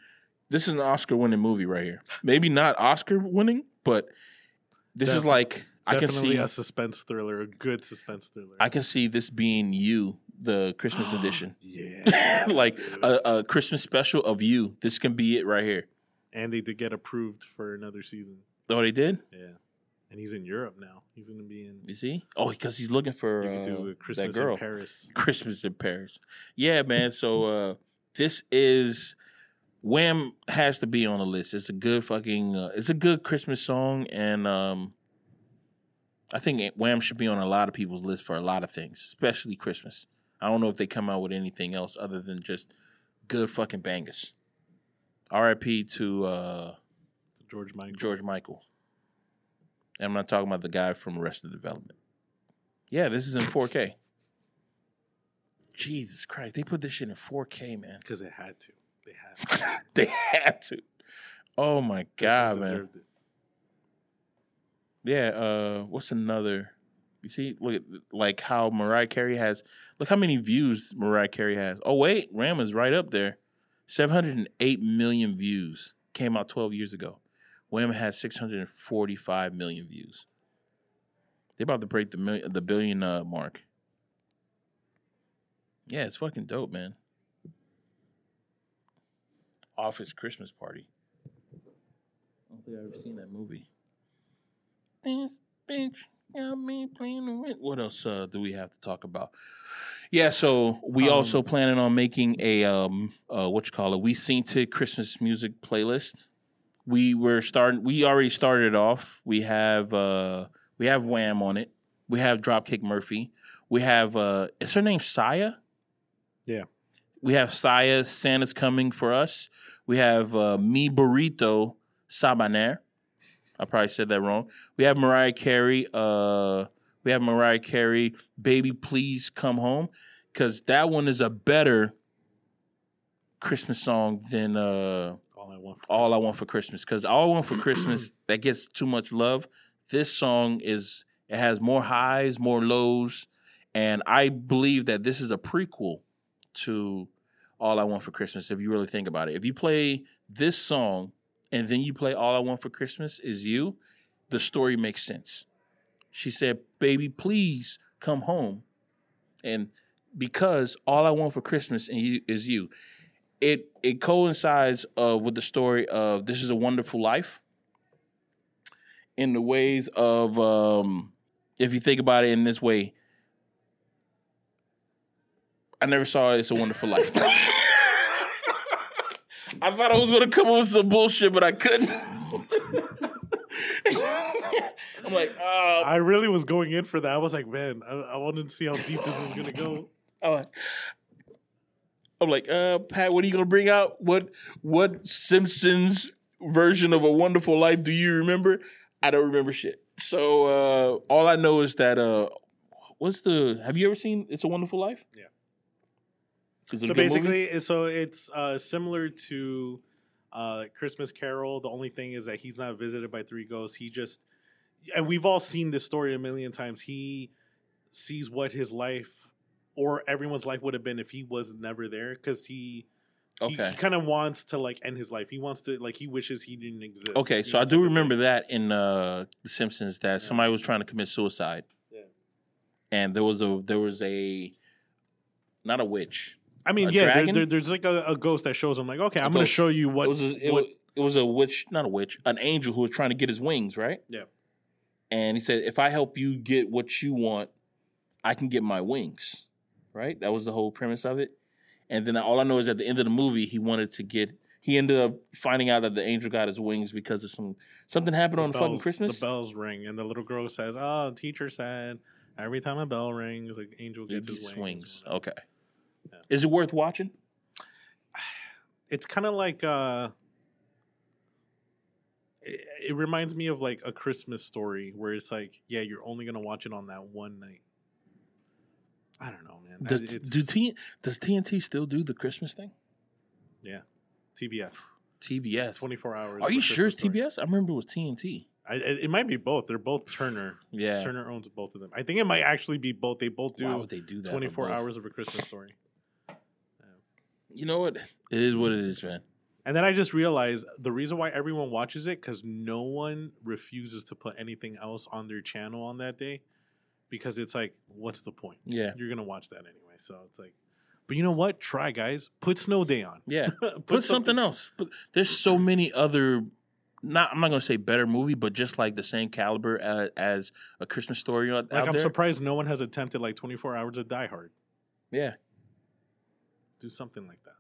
This is an Oscar winning movie right here. Maybe not Oscar winning, but this is like I can see. a suspense thriller, a good suspense thriller. I can see this being you, the Christmas edition. yeah. like a, a Christmas special of you. This can be it right here. and they did get approved for another season. Oh, they did. Yeah. And he's in Europe now. He's going to be in. You see? Oh, because he's looking for uh, Christmas that girl. in Paris. Christmas in Paris. Yeah, man. So uh, this is Wham has to be on the list. It's a good fucking. Uh, it's a good Christmas song, and um, I think Wham should be on a lot of people's list for a lot of things, especially Christmas. I don't know if they come out with anything else other than just good fucking bangers. R.I.P. to uh, George Michael. George Michael. And I'm not talking about the guy from Arrested Development. Yeah, this is in 4K. Jesus Christ, they put this shit in 4K, man. Because it had to. They had to. they had to. Oh my god, man. deserved it. Yeah, uh what's another? You see, look at like how Mariah Carey has look how many views Mariah Carey has. Oh wait, Wham is right up there. 708 million views. Came out 12 years ago. Wham has 645 million views. They about to break the million, the billion uh, mark. Yeah, it's fucking dope, man. Office Christmas Party. I don't think I've ever seen that movie. This bitch got me playing with. What else uh, do we have to talk about? Yeah, so we Um, also planning on making a um uh what you call it? We seen to Christmas music playlist. We were starting. We already started off. We have uh we have Wham on it. We have Dropkick Murphy. We have uh is her name Saya? Yeah. We have Saya. Santa's coming for us. We have uh, Me Burrito Sabaner. I probably said that wrong. We have Mariah Carey. Uh, we have Mariah Carey. Baby, please come home, because that one is a better Christmas song than uh, All I want. All I Want for Christmas. Because All I Want for Christmas that gets too much love. This song is it has more highs, more lows, and I believe that this is a prequel to All I Want for Christmas. If you really think about it, if you play this song and then you play All I Want for Christmas is You, the story makes sense. She said, Baby, please come home. And because all I want for Christmas and you, is you, it it coincides uh, with the story of This is a Wonderful Life in the ways of, um, if you think about it in this way, I never saw It's a Wonderful Life. I thought I was gonna come up with some bullshit, but I couldn't. I'm like, uh, I really was going in for that. I was like, man, I, I wanted to see how deep this is gonna go. I'm like, I'm like, uh, Pat, what are you gonna bring out? What what Simpsons version of a Wonderful Life do you remember? I don't remember shit. So uh, all I know is that uh, what's the? Have you ever seen It's a Wonderful Life? Yeah. So good movie? basically, so it's uh, similar to uh, Christmas Carol. The only thing is that he's not visited by three ghosts. He just, and we've all seen this story a million times. He sees what his life or everyone's life would have been if he was never there because he. He, Okay. he kind of wants to like end his life. He wants to like he wishes he didn't exist. Okay, so I do of thing. remember that in uh, The Simpsons that Yeah. somebody was trying to commit suicide. Yeah. And there was a there was a not a witch. I mean, yeah, there, there, there's like a, a ghost that shows him like, okay, I'm going to show you what it was a, it, what was, it was a witch, not a witch, an angel who was trying to get his wings, right? Yeah. And he said, if I help you get what you want, I can get my wings, right? That was the whole premise of it. And then all I know is at the end of the movie, he wanted to get. He ended up finding out that the angel got his wings because of some something happened the on fucking Christmas. The bells ring, and the little girl says, "Oh, teacher said every time a bell rings, an angel gets his wings." wings. Okay. Yeah. Is it worth watching? It's kind of like uh, it, it reminds me of like a Christmas story where it's like, yeah, you're only gonna watch it on that one night. I don't know, man. Does it's do T, does TNT still do the Christmas thing? Yeah, TBS TBS. 24 hours. Are you sure it's. TBS? I remember it was TNT. I, it might be both. They're both Turner. Yeah. Turner owns both of them. I think it might actually be both. They both do. Why would they do that? 24 hours of a Christmas story. You know what? It is what it is, man. And then I just realized the reason why everyone watches it because no one refuses to put anything else on their channel on that day because it's like, what's the point? Yeah. You're gonna watch that anyway, so it's like. But you know what? Try, guys. Put Snow Day on. Yeah. Put, something, else. But there's so many other. Not, I'm not gonna say better movie, but just like the same caliber as, as a Christmas story out, Like I'm there. surprised no one has attempted like 24 hours of Die Hard. Yeah. Do something like that.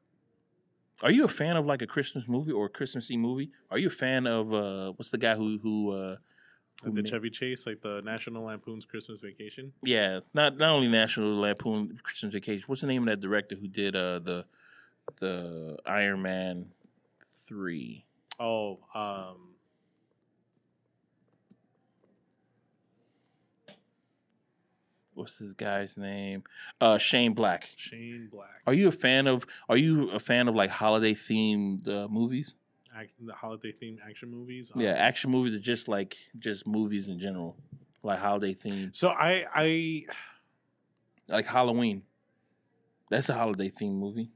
Are you a fan of like a Christmas movie or a Christmassy movie? Are you a fan of uh what's the guy who who uh Like the Chevy Chase, like the National Lampoon's Christmas Vacation. yeah, not not only National Lampoon Christmas Vacation. What's the name of that director who did uh the the Iron Man three? Oh, um, What's this guy's name? Uh Shane Black. Shane Black. Are you a fan of Are you a fan of like holiday themed uh, movies? Act, the holiday themed action movies. yeah, Um, action movies are just like just movies in general, like holiday themed, So I, I, like Halloween. That's a holiday themed movie.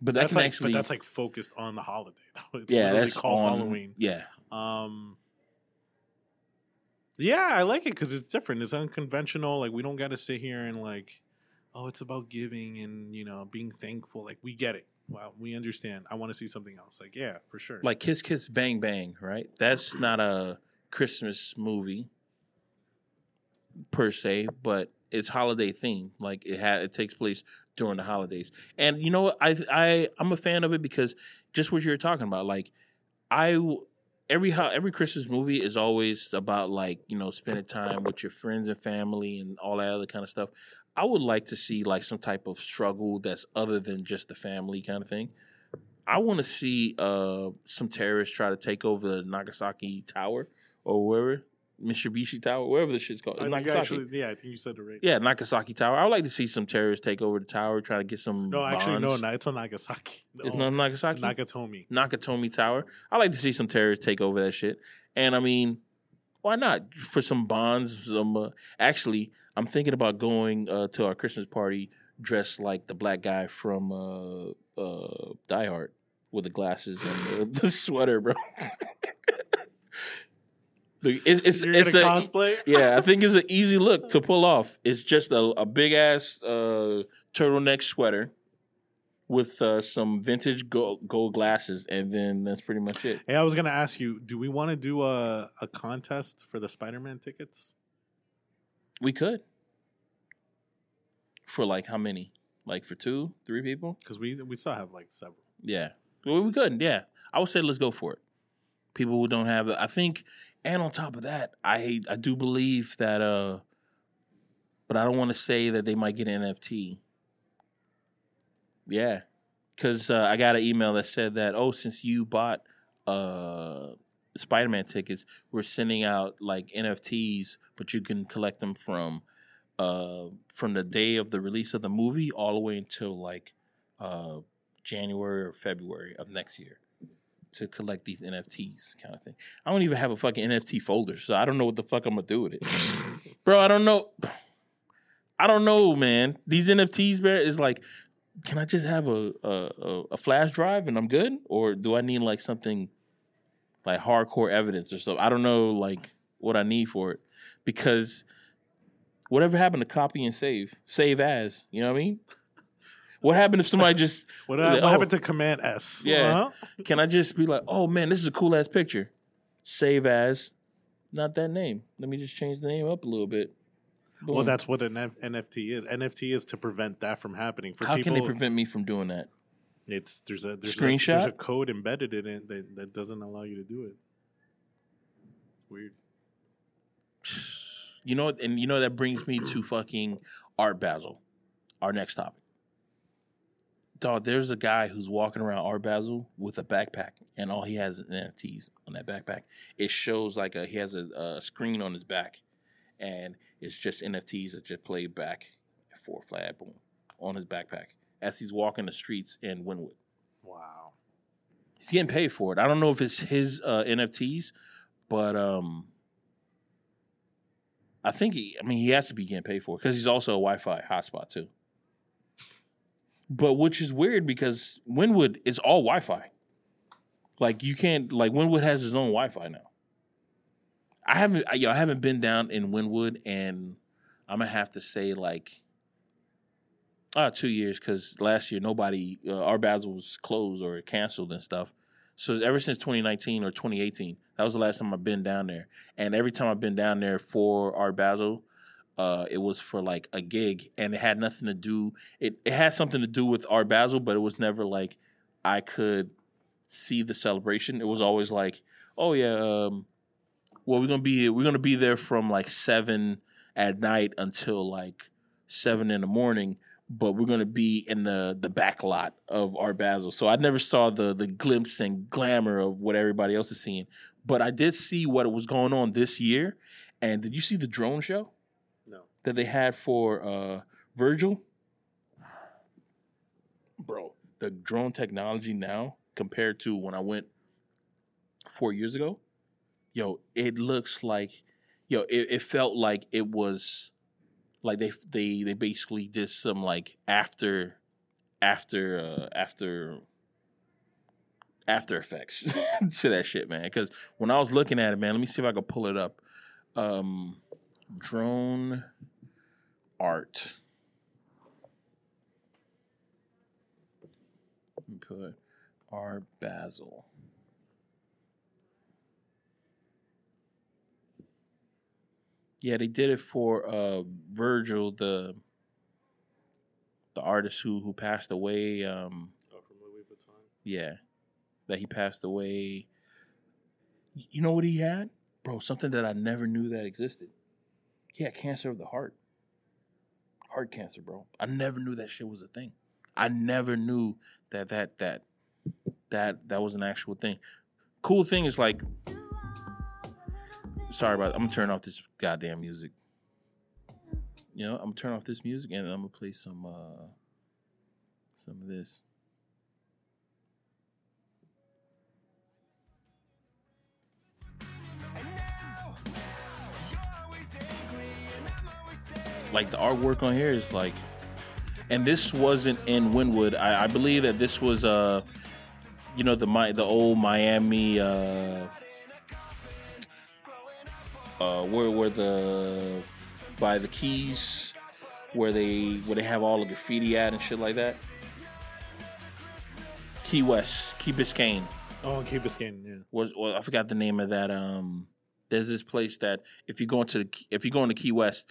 But that that's like, actually, but that's like focused on the holiday. though. It's yeah, that's called on, Halloween. Yeah, Um, yeah, I like it because it's different. It's unconventional. Like we don't got to sit here and like, oh, it's about giving and you know being thankful. Like we get it. Wow, we understand. I want to see something else. Like yeah, for sure. like Kiss Kiss Bang Bang, right? That's not a Christmas movie per se, but it's holiday themed. Like it ha- it takes place during the holidays, and you know what? I I I'm a fan of it because just what you were talking about. Like I every ho- every Christmas movie is always about like you know spending time with your friends and family and all that other kind of stuff. I would like to see like some type of struggle that's other than just the family kind of thing. I want to see uh, some terrorists try to take over the Nagasaki Tower or wherever Mitsubishi Tower, wherever the shit's called. I Nagasaki. actually, yeah, I think you said it right. yeah, Nagasaki Tower. I would like to see some terrorists take over the tower, try to get some. No, actually, no, no, it's on Nagasaki. No, It's not Nagasaki. Nakatomi. Nakatomi Tower. I like to see some terrorists take over that shit. And I mean, why not for some bonds? Some uh, actually, I'm thinking about going uh, to our Christmas party dressed like the black guy from uh, uh, Die Hard with the glasses and the, the sweater, bro. It's it's, You're it's a, cosplay? yeah, I think it's an easy look to pull off. It's just a, a big ass uh, turtleneck sweater with uh, some vintage gold, gold glasses, and then that's pretty much it. Hey, I was gonna ask you, do we want to do a a contest for the Spider Man tickets? We could for like how many? Like for two, three people? Because we we still have like several. Yeah, well, we could. Yeah, I would say let's go for it. People who don't have I think, and on top of that, I I do believe that. uh But I don't want to say that they might get an NFT. Yeah, because uh, I got an email that said that oh, since you bought uh Spider-Man tickets, we're sending out like NFTs, but you can collect them from uh from the day of the release of the movie all the way until like uh January or February of next year to collect these NFTs kind of thing. I don't even have a fucking NFT folder, so I don't know what the fuck I'm gonna do with it. Bro, I don't know. I don't know, man. These NFTs, man, is like, can I just have a, a a a flash drive and I'm good, or do I need like something like hardcore evidence or something? I don't know, like what I need for it because whatever happened to copy and save, save as, you know what I mean? What happened if somebody just What, Like, what oh. happened to Command S? Yeah. Huh? can I just be like, oh man, this is a cool ass picture, save as, not that name. Let me just change the name up a little bit. Well, that's what an F- NFT is. NFT is to prevent that from happening. For how people, can they prevent me from doing that? It's there's a there's A, Screenshot? there's a code embedded in it that, that doesn't allow you to do it. It's weird. You know, and you know that brings me to fucking Art Basel, our next topic. Dog, there's a guy who's walking around Art Basel with a backpack, and all he has is NFTs on that backpack. It shows like a he has a, a screen on his back, and it's just NFTs that just play back four flat boom on his backpack as he's walking the streets in Wynwood. Wow. He's getting paid for it. I don't know if it's his uh, NFTs, but um, I think he. I mean, he has to be getting paid for because he's also a Wi-Fi hotspot too. But which is weird because Wynwood is all Wi-Fi. Like you can't like Wynwood has his own Wi-Fi now. I haven't. I, yo, I haven't been down in Wynwood, and I'm gonna have to say like. Uh, two years because last year nobody uh, Art Basel was closed or canceled and stuff. So ever since 2019 or 2018, that was the last time I've been down there. And every time I've been down there for Art Basel, uh, it was for like a gig, and it had nothing to do. It it had something to do with Art Basel, but it was never like I could see the celebration. It was always like, oh yeah, um, well we're gonna be we're gonna be there from like seven at night until like seven in the morning but we're gonna be in the the back lot of Art Basel. So I never saw the the glimpse and glamour of what everybody else is seeing. But I did see what was going on this year. And did you see the drone show No. that they had for uh Virgil? Bro, the drone technology now compared to when I went four years ago, yo, it looks like yo, it, it felt like it was like they they they basically did some like after after uh after after effects to that shit man. Because when i was looking at it man let me see if i can pull it up. Um drone art. Put art basel Yeah, they did it for uh Virgil, the the artist who who passed away. Um, Oh, from Louis Vuitton. yeah, that he passed away. You know what he had, bro? Something that I never knew that existed. He had cancer of the heart, heart cancer, bro. I never knew that shit was a thing. I never knew that that that that that was an actual thing. Cool thing is like sorry about I'm gonna turn off this goddamn music. You know, I'm gonna turn off this music and I'm gonna play some uh some of this. Like the artwork on here is like and this wasn't in Wynwood. I, I believe that this was uh you know the Mi- the old Miami uh uh, where where the by the keys where they where they have all the graffiti at and shit like that. Key West, Key Biscayne Oh, Key Biscayne, yeah. was well, I forgot the name of that. Um, there's this place that if you go into the, if you go into Key West,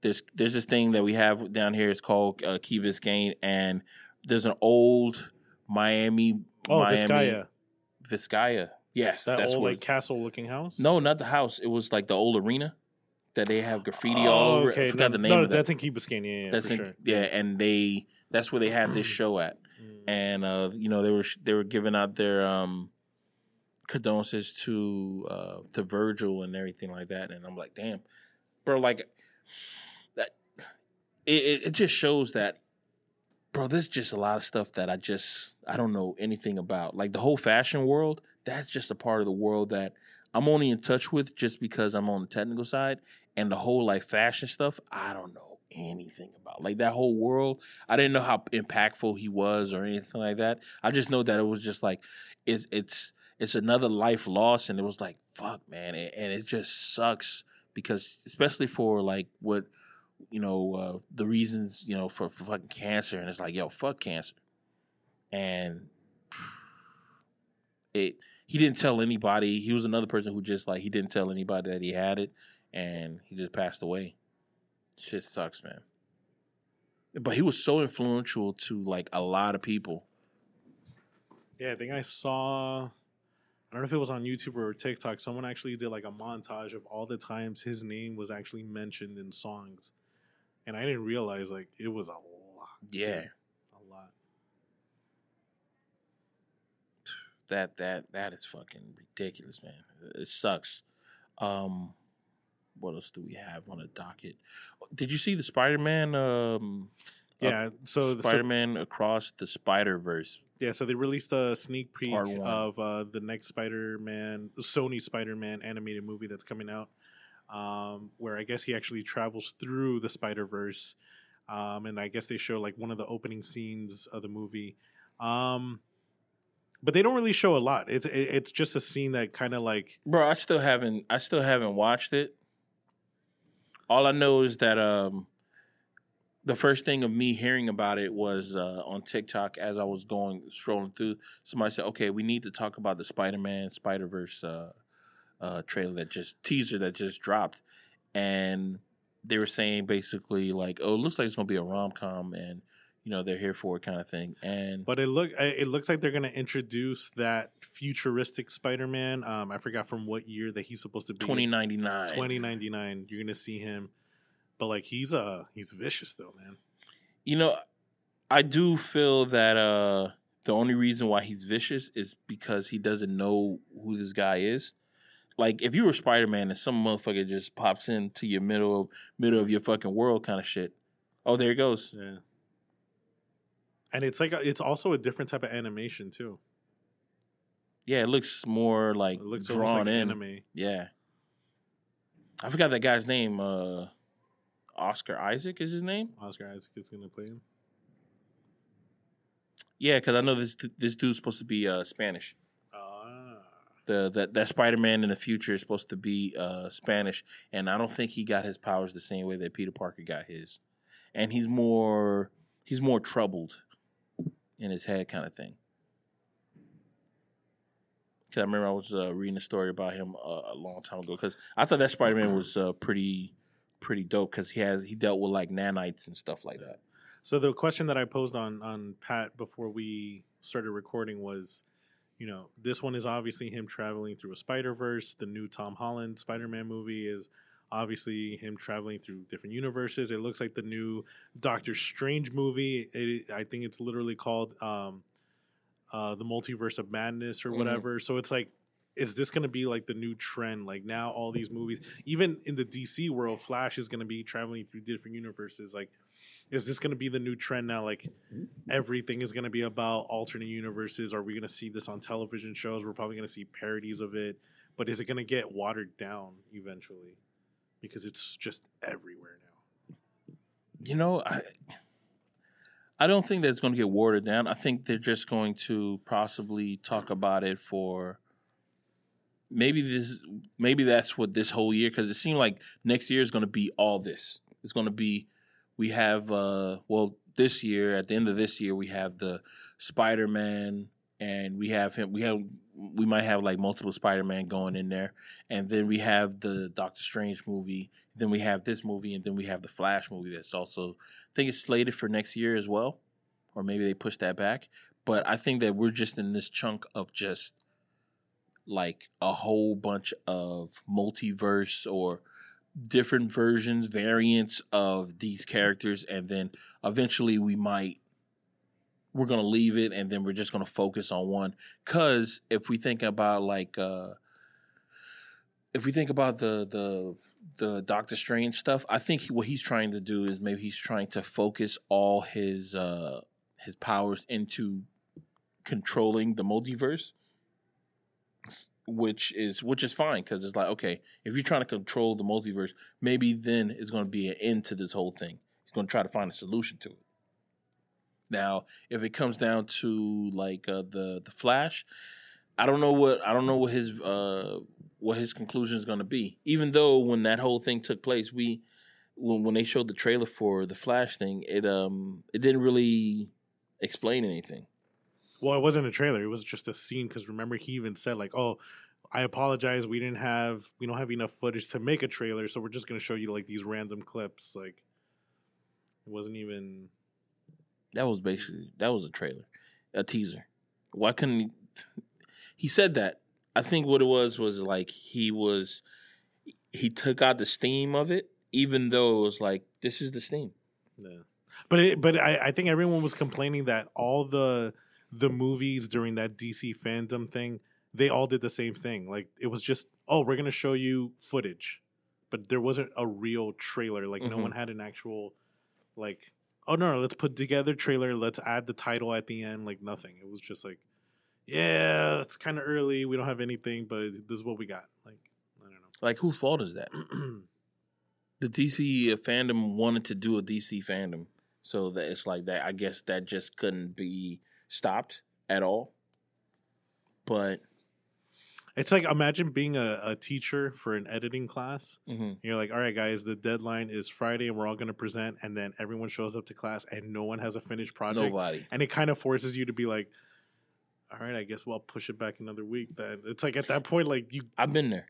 there's there's this thing that we have down here. It's called uh, Key Biscayne, and there's an old Miami. Oh, Miami, Vizcaya. Vizcaya. Yes, That that's old what. like castle looking house. No, not the house. It was like the old arena that they have graffiti all Oh, over. okay. I forgot no, the name no, of that. that's in Key Biscayne. Yeah, yeah, That's for in, sure. yeah, and they that's where they had this show at, Mm. and uh, you know they were they were giving out their um condolences to uh to Virgil and everything like that, and I'm like, damn, bro, like that. It it, it just shows that, bro. There's just a lot of stuff that I just I don't know anything about, like the whole fashion world. That's just a part of the world that I'm only in touch with just because I'm on the technical side, and the whole like fashion stuff. I don't know anything about. Like that whole world, I didn't know how impactful he was or anything like that. I just know that it was just like it's it's it's another life lost, and it was like fuck, man, and, and it just sucks because especially for like what you know uh, the reasons you know for, for fucking cancer, and it's like yo, fuck cancer, and it he didn't tell anybody. He was another person who just like he didn't tell anybody that he had it, and he just passed away. Shit sucks, man. But he was so influential to like a lot of people. Yeah, I think I saw. I don't know if it was on YouTube or TikTok. Someone actually did like a montage of all the times his name was actually mentioned in songs, and I didn't realize like it was a lot. Yeah, dude. a lot. That that that is fucking ridiculous, man. It sucks. Um, what else do we have on the docket? Did you see the Spider Man? Um, Yeah, so, so Spider Man across the Spider Verse. yeah, so they released a sneak peek of uh, the next Spider-Man, Sony Spider-Man animated movie that's coming out, um, where I guess he actually travels through the Spider Verse, um, and I guess they show like one of the opening scenes of the movie. Um, but they don't really show a lot. It's it, it's just a scene that kind of like Bro, I still haven't I still haven't watched it. All I know is that um the first thing of me hearing about it was uh, on TikTok as I was going strolling through. Somebody said, "Okay, we need to talk about the Spider-Man Spider-Verse uh, uh, trailer that just teaser that just dropped," and they were saying basically like, "Oh, it looks like it's gonna be a rom com, and you know they're here for it kind of thing." And But it look it looks like they're gonna introduce that futuristic Spider-Man. Um, I forgot from what year that he's supposed to be. twenty ninety nine, 2099. You're gonna see him, but like he's uh he's vicious though, man. You know, I do feel that uh the only reason why he's vicious is because he doesn't know who this guy is. Like if you were Spider Man and some motherfucker just pops into your middle of middle of your fucking world kind of shit. Oh, there he goes. Yeah. And it's like a, it's also a different type of animation too. Yeah, it looks more like It looks drawn like in. anime. Yeah. I forgot that guy's name. Uh Oscar Isaac is his name. Oscar Isaac is gonna play him. Yeah, because I know this this dude's supposed to be uh, Spanish. Ah, the that that Spider Man in the future is supposed to be uh, Spanish, and I don't think he got his powers the same way that Peter Parker got his, and he's more he's more troubled in his head, kind of thing. Cause I remember I was uh, reading a story about him uh, a long time ago. Because I thought that Spider Man was uh, pretty pretty dope. Because he has he dealt with like nanites and stuff like that. So the question that I posed on on Pat before we started recording was, you know, this one is obviously him traveling through a Spider Verse. The new Tom Holland Spider Man movie is obviously him traveling through different universes. It looks like the new Doctor Strange movie. It, I think it's literally called um, uh, the Multiverse of Madness or Mhm. whatever. So it's like. Is this going to be like the new trend? Like now, all these movies, even in the DC world, Flash is going to be traveling through different universes. Like, is this going to be the new trend now? Like everything is going to be about alternate universes. Are we going to see this on television shows? We're probably going to see parodies of it, but is it going to get watered down eventually? Because it's just everywhere now. You know, I I don't think that it's going to get watered down. I think they're just going to possibly talk about it for maybe this maybe that's what this whole year because it seemed like next year is going to be all this. It's going to be we have uh well this year at the end of this year we have the Spider Man and we have him we have we might have like multiple Spider Man going in there and then we have the Doctor Strange movie then we have this movie and then we have the Flash movie that's also I think it's slated for next year as well or maybe they push that back but I think that we're just in this chunk of just like a whole bunch of multiverse or different versions, variants of these characters, and then eventually we might we're gonna leave it and then we're just gonna focus on one. Cause if we think about like uh if we think about the the the Doctor Strange stuff, I think what he's trying to do is maybe he's trying to focus all his uh his powers into controlling the multiverse which is which is fine because it's like okay if you're trying to control the multiverse maybe then it's going to be an end to this whole thing he's going to try to find a solution to it. Now, if it comes down to like uh, the the Flash, I don't know what I don't know what his uh, what his conclusion is going to be. Even though when that whole thing took place, we when when they showed the trailer for the Flash thing, it um it didn't really explain anything. Well, it wasn't a trailer; it was just a scene. Because remember, he even said like, "Oh, I apologize. We didn't have we don't have enough footage to make a trailer, so we're just gonna show you like these random clips." Like, it wasn't even. That was basically that was a trailer, a teaser. Why couldn't he? He said that. I think what it was was like he was he took out the steam of it, even though it was like this is the steam. Yeah. But it, but I, I think everyone was complaining that all the the movies during that DC fandom thing, they all did the same thing. Like it was just, oh, we're gonna show you footage, but there wasn't a real trailer. Like no Mhm. one had an actual, like, oh no, let's put together trailer. Let's add the title at the end. Like nothing. It was just like, yeah, it's kind of early. We don't have anything, but this is what we got. Like I don't know. Like whose fault is that? The DC fandom wanted to do a DC fandom, so that it's like that. I guess that just couldn't be stopped at all. But it's like imagine being a, a teacher for an editing class. mhm. You're like, all right, guys, the deadline is Friday, and we're all going to present, and then everyone shows up to class, and no one has a finished project, nobody. and it kind of forces you to be like, all right, I guess we'll push it back another week. Then it's like at that point, like you, I've been there.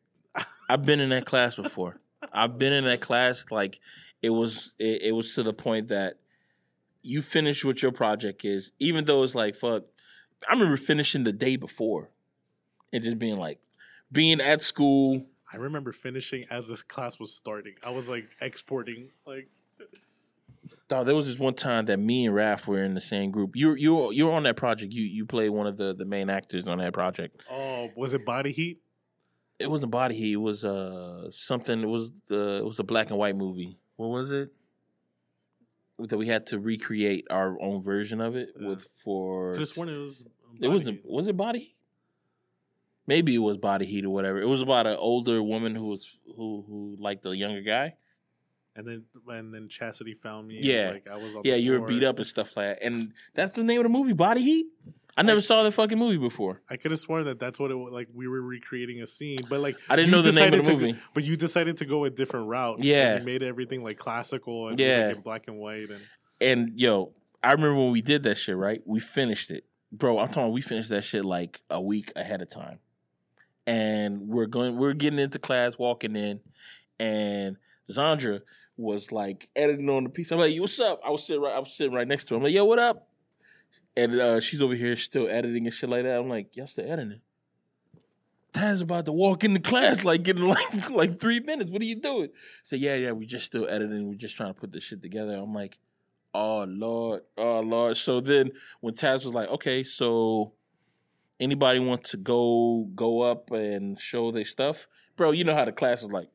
I've been in that class before. I've been in that class like it was it, it was to the point that you finish what your project is, even though it's like fuck. I remember finishing the day before and just being like being at school. I remember finishing as this class was starting. I was like exporting, like Dog, there was this one time that me and Raph were in the same group. You you you were on that project. You you played one of the the main actors on that project. oh, was it body heat? It wasn't body heat. It was uh something. It was the it was a black and white movie. What was it? That we had to recreate our own version of it Yeah. with for. Could have sworn it was. it Body wasn't. Was it body heat? Maybe it was body heat or whatever. It was about an older woman who was who who liked the younger guy. And then and then Chastity found me. and, Yeah. like I was. Yeah, you were beat up and stuff like that. And that's the name of the movie, Body Heat. I never saw the fucking movie before. I could have sworn that that's what it was. Like we were recreating a scene, but like I didn't know the name of the movie. go- but you decided to go a different route. and Yeah. you made everything like classical and Yeah. like black and white. And And yo, I remember when we did that shit, right? We finished it. Bro, I'm talking we finished that shit like a week ahead of time. And we're going we're getting into class, walking in, and Zandra was like editing on the piece. I'm like, "Yo, what's up? I was sitting right I was sitting right next to her. I'm like, yo, what up? And uh, she's over here still editing and shit like that. I'm like, y'all still editing. Taz about to walk into class like getting like like three minutes. What are you doing? Say, yeah, yeah, we just still editing. We're just trying to put this shit together. I'm like, oh Lord, oh Lord. So then when Taz was like, okay, so anybody wants to go go up and show their stuff? Bro, you know how the class was like,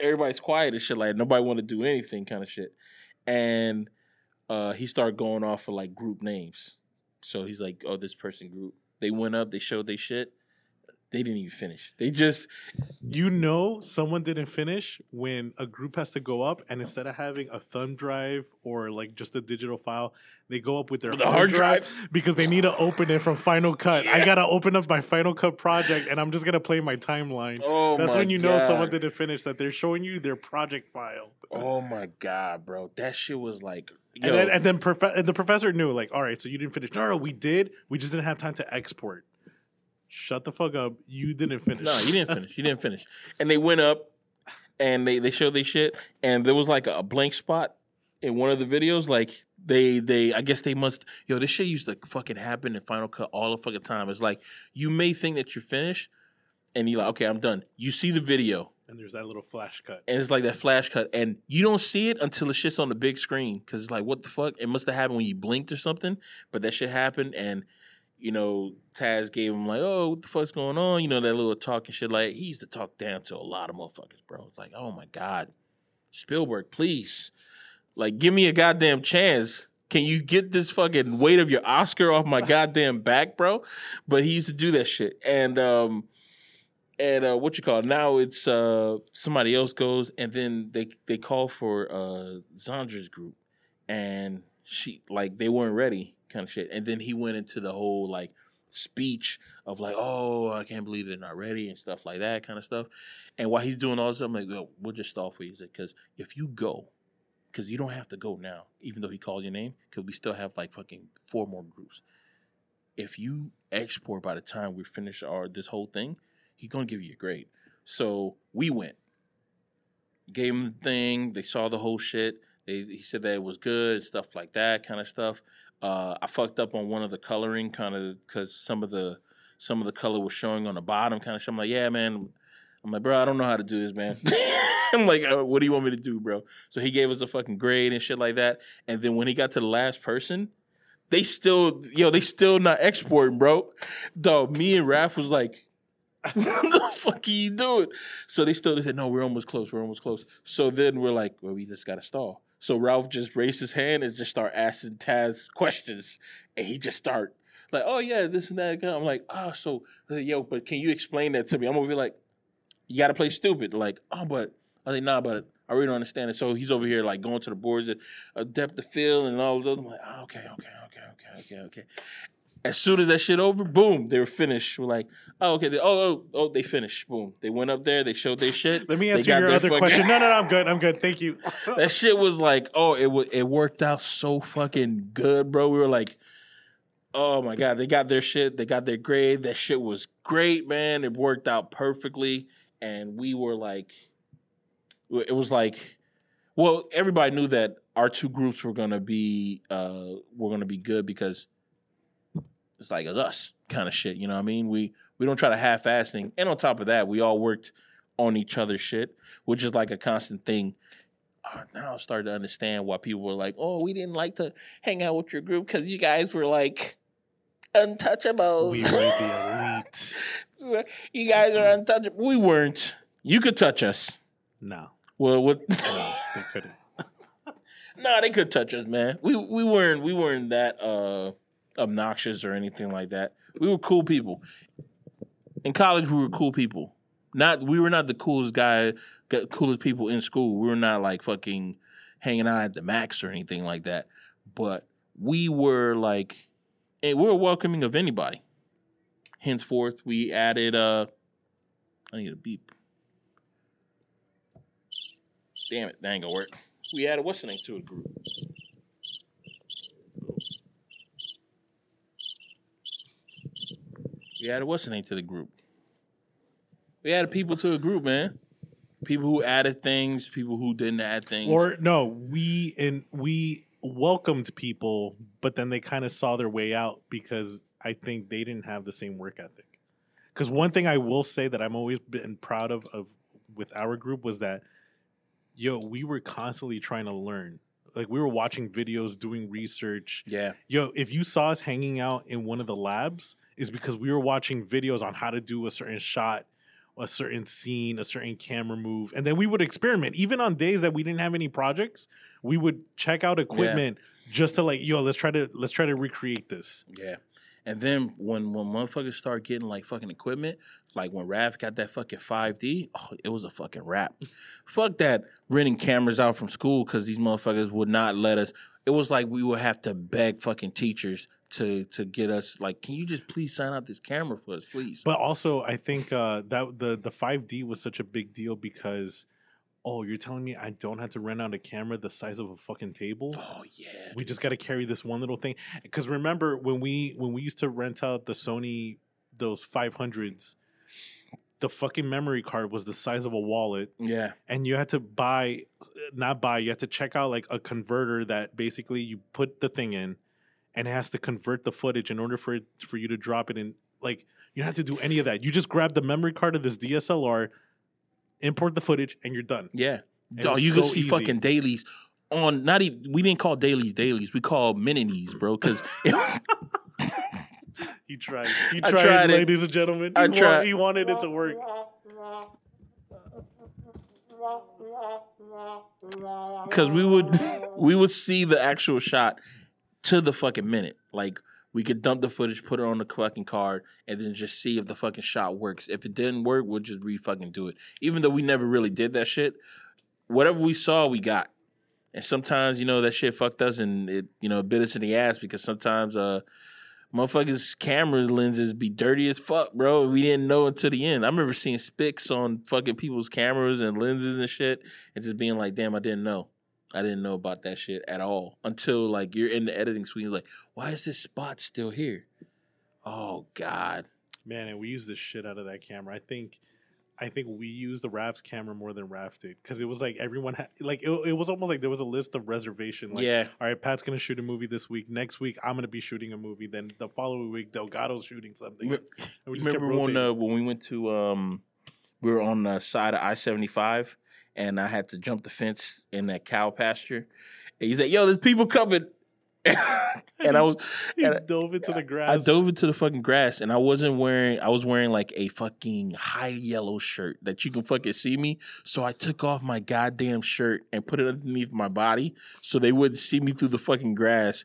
everybody's quiet and shit, like nobody want to do anything kind of shit. And uh he started going off for like group names. So he's like, oh, this person group. They went up, they showed their shit. They didn't even finish. They just you know someone didn't finish when a group has to go up, and instead of having a thumb drive or like just a digital file, they go up with their With hard drive? because they need to open it from Final Cut. I gotta open up my Final Cut project, and I'm just gonna play my timeline. oh That's when you know someone didn't finish. That they're showing you their project file. Oh my god, bro. That shit was like yo, And then, and then prof- and the professor knew, like, all right, so you didn't finish. No, no, we did. We just didn't have time to export. Shut the fuck up. You didn't finish. No, you didn't finish. You didn't finish. And they went up and they they showed their shit and there was like a, blank spot in one of the videos. Like they they I guess they must yo this shit used to fucking happen in Final Cut all the fucking time. It's like you may think that you're finished and you're like okay I'm done. You see the video and there's that little flash cut. and it's like that flash cut and you don't see it until the shit's on the big screen because it's like what the fuck it must have happened when you blinked or something but that shit happened and you know taz gave him like oh what the fuck's going on? You know that little talk and shit like he used to talk down to a lot of motherfuckers bro. It's like oh my god spielberg please like give me a goddamn chance. Can you get this fucking weight of your oscar off my goddamn back bro? But he used to do that shit. And um and uh, what you call it? now? It's uh, somebody else goes, and then they they call for uh, Zandra's group, and she like they weren't ready, kind of shit. And then he went into the whole like speech of like, oh, I can't believe they're not ready and stuff like that, kind of stuff. And while he's doing all this, I'm like, well, we'll just stall for you, because if you go, because you don't have to go now, even though he called your name, because we still have like fucking four more groups. If you export by the time we finish our this whole thing, he's gonna give you a grade. So we went, gave him the thing. They saw the whole shit. They, he said that it was good, stuff like that, kind of stuff. Uh, I fucked up on one of the coloring, kind of because some of the some of the color was showing on the bottom, kind of. shit. I'm like, yeah, man. I'm like, bro, I don't know how to do this, man. I'm like, uh, what do you want me to do, bro? So he gave us a fucking grade and shit like that. And then when he got to the last person, they still, yo, they still not exporting, bro. Dog, me and Raph was like, what the fuck are you doing? So they still they said, no, we're almost close, we're almost close. So then we're like, well, we just gotta stall. So Ralph just raised his hand and just start asking Taz questions, and he just start like, oh yeah, this and that. I'm like, oh, so yo, but can you explain that to me? I'm gonna be like, you gotta play stupid. Like, oh, but I think nah, but I really don't understand it. So he's over here like going to the boards, uh, depth of field and all of those. I'm like, oh, okay, okay, okay, okay, okay, okay. As soon as that shit over, boom, they were finished. We're like, oh, okay. They, oh, oh, oh, they finished. Boom. They went up there. They showed their shit. Let me They answer got your their other fucking- question. No, no, no, I'm good. I'm good. Thank you. that shit was like, oh, it was it worked out so fucking good, bro. We were like, oh my god, they got their shit, they got their grade. That shit was great, man. It worked out perfectly, and we were like, it was like, well, everybody knew that our two groups were gonna be uh were gonna be good because it's like it's us kind of shit. You know what I mean? We we don't try to half ass thing, and on top of that, we all worked on each other's shit, which is like a constant thing oh, now I started to understand why people were like, "Oh, we didn't like to hang out with your group because you guys were like untouchable. We were the elite. you guys are untouchable. We weren't. You could touch us. No, Well, what? no, they couldn't. no, they could touch us, man. We we weren't we weren't that uh obnoxious or anything like that. We were cool people. In college, we were cool people. Not we were not the coolest guy, coolest people in school. We were not like fucking hanging out at the max or anything like that. But we were like, and we were welcoming of anybody. Henceforth, we added. uh I need a beep. Damn it, that ain't gonna work. We added what's the name to a group. We added what's the name to the group. We added people to a group, man. People who added things, people who didn't add things. Or no, we and we welcomed people, but then they kind of saw their way out because I think they didn't have the same work ethic. Because one thing I will say that I'm always been proud of, of with our group was that, yo, we were constantly trying to learn. Like we were watching videos, doing research. yeah, Yo, if you saw us hanging out in one of the labs, is because we were watching videos on how to do a certain shot, a certain scene, a certain camera move, and then we would experiment. Even on days that we didn't have any projects, we would check out equipment just to like, yo, let's try to let's try to recreate this. yeah. And then when when motherfuckers start getting like fucking equipment, like when Raph got that fucking 5D, oh, it was a fucking wrap. Fuck that renting cameras out from school because these motherfuckers would not let us. It was like we would have to beg fucking teachers to to get us like, can you just please sign out this camera for us, please? But also, I think uh, that the the 5D was such a big deal because, oh, you're telling me I don't have to rent out a camera the size of a fucking table? oh yeah, we just got to carry this one little thing because remember when we when we used to rent out the sony those 500s the fucking memory card was the size of a wallet yeah, and you had to buy not buy you had to check out like a converter that basically you put the thing in and has to convert the footage in order for it for you to drop it in like you don't have to do any of that you just grab the memory card of this dslr import the footage and you're done yeah. It Oh, was you can so see easy. fucking dailies on not even. We didn't call dailies dailies. We call minities, bro. Because He tried. He I tried, tried it. ladies and gentlemen. I he, wa- tried. he wanted it to work. because we would we would see the actual shot to the fucking minute. Like We could dump the footage, put it on the fucking card, and then just see if the fucking shot works. If it didn't work, we'll just re fucking do it. Even though we never really did that shit, whatever we saw, we got. And sometimes, you know, that shit fucked us and it, you know, bit us in the ass because sometimes uh motherfuckers' camera lenses be dirty as fuck, bro. We didn't know until the end. I remember seeing spics on fucking people's cameras and lenses and shit and just being like, damn, I didn't know. I didn't know about that shit at all until like you're in the editing suite. You're like, why is this spot still here? Oh God. Man, and we used the shit out of that camera. I think, I think we used the Raph's camera more than Raph did because it was like everyone had like it, it was almost like there was a list of reservation. Like, yeah. all right, Pat's gonna shoot a movie this week. Next week, I'm gonna be shooting a movie. Then the following week, Delgado's shooting something. Re- we Remember when uh, when we went to um we were on the side of I seventy five and I had to jump the fence in that cow pasture. And he said, Yo, there's people coming and I was and I- dove into the grass. I dove into the fucking grass and I wasn't wearing I was wearing like a fucking high yellow shirt that you can fucking see me. So I took off my goddamn shirt and put it underneath my body so they wouldn't see me through the fucking grass.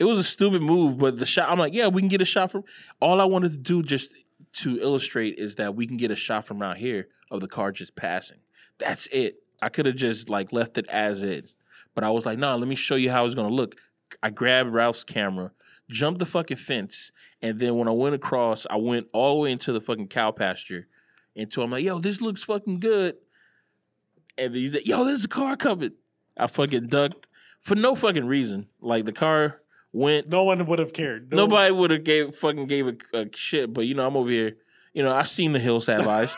It was a stupid move, but the shot I'm like, yeah, we can get a shot from all I wanted to do just to illustrate is that we can get a shot from around here of the car just passing. That's it. I could have just like left it as is. But I was like, nah, let me show you how it's gonna look. I grabbed Ralph's camera, jumped the fucking fence, and then when I went across, I went all the way into the fucking cow pasture. Until I'm like, yo, this looks fucking good. And then he's like, yo, there's a car coming. I fucking ducked for no fucking reason. Like the car went no one would have cared. No- Nobody would have gave fucking gave a, a shit, but you know I'm over here. You know I've seen the hills have eyes.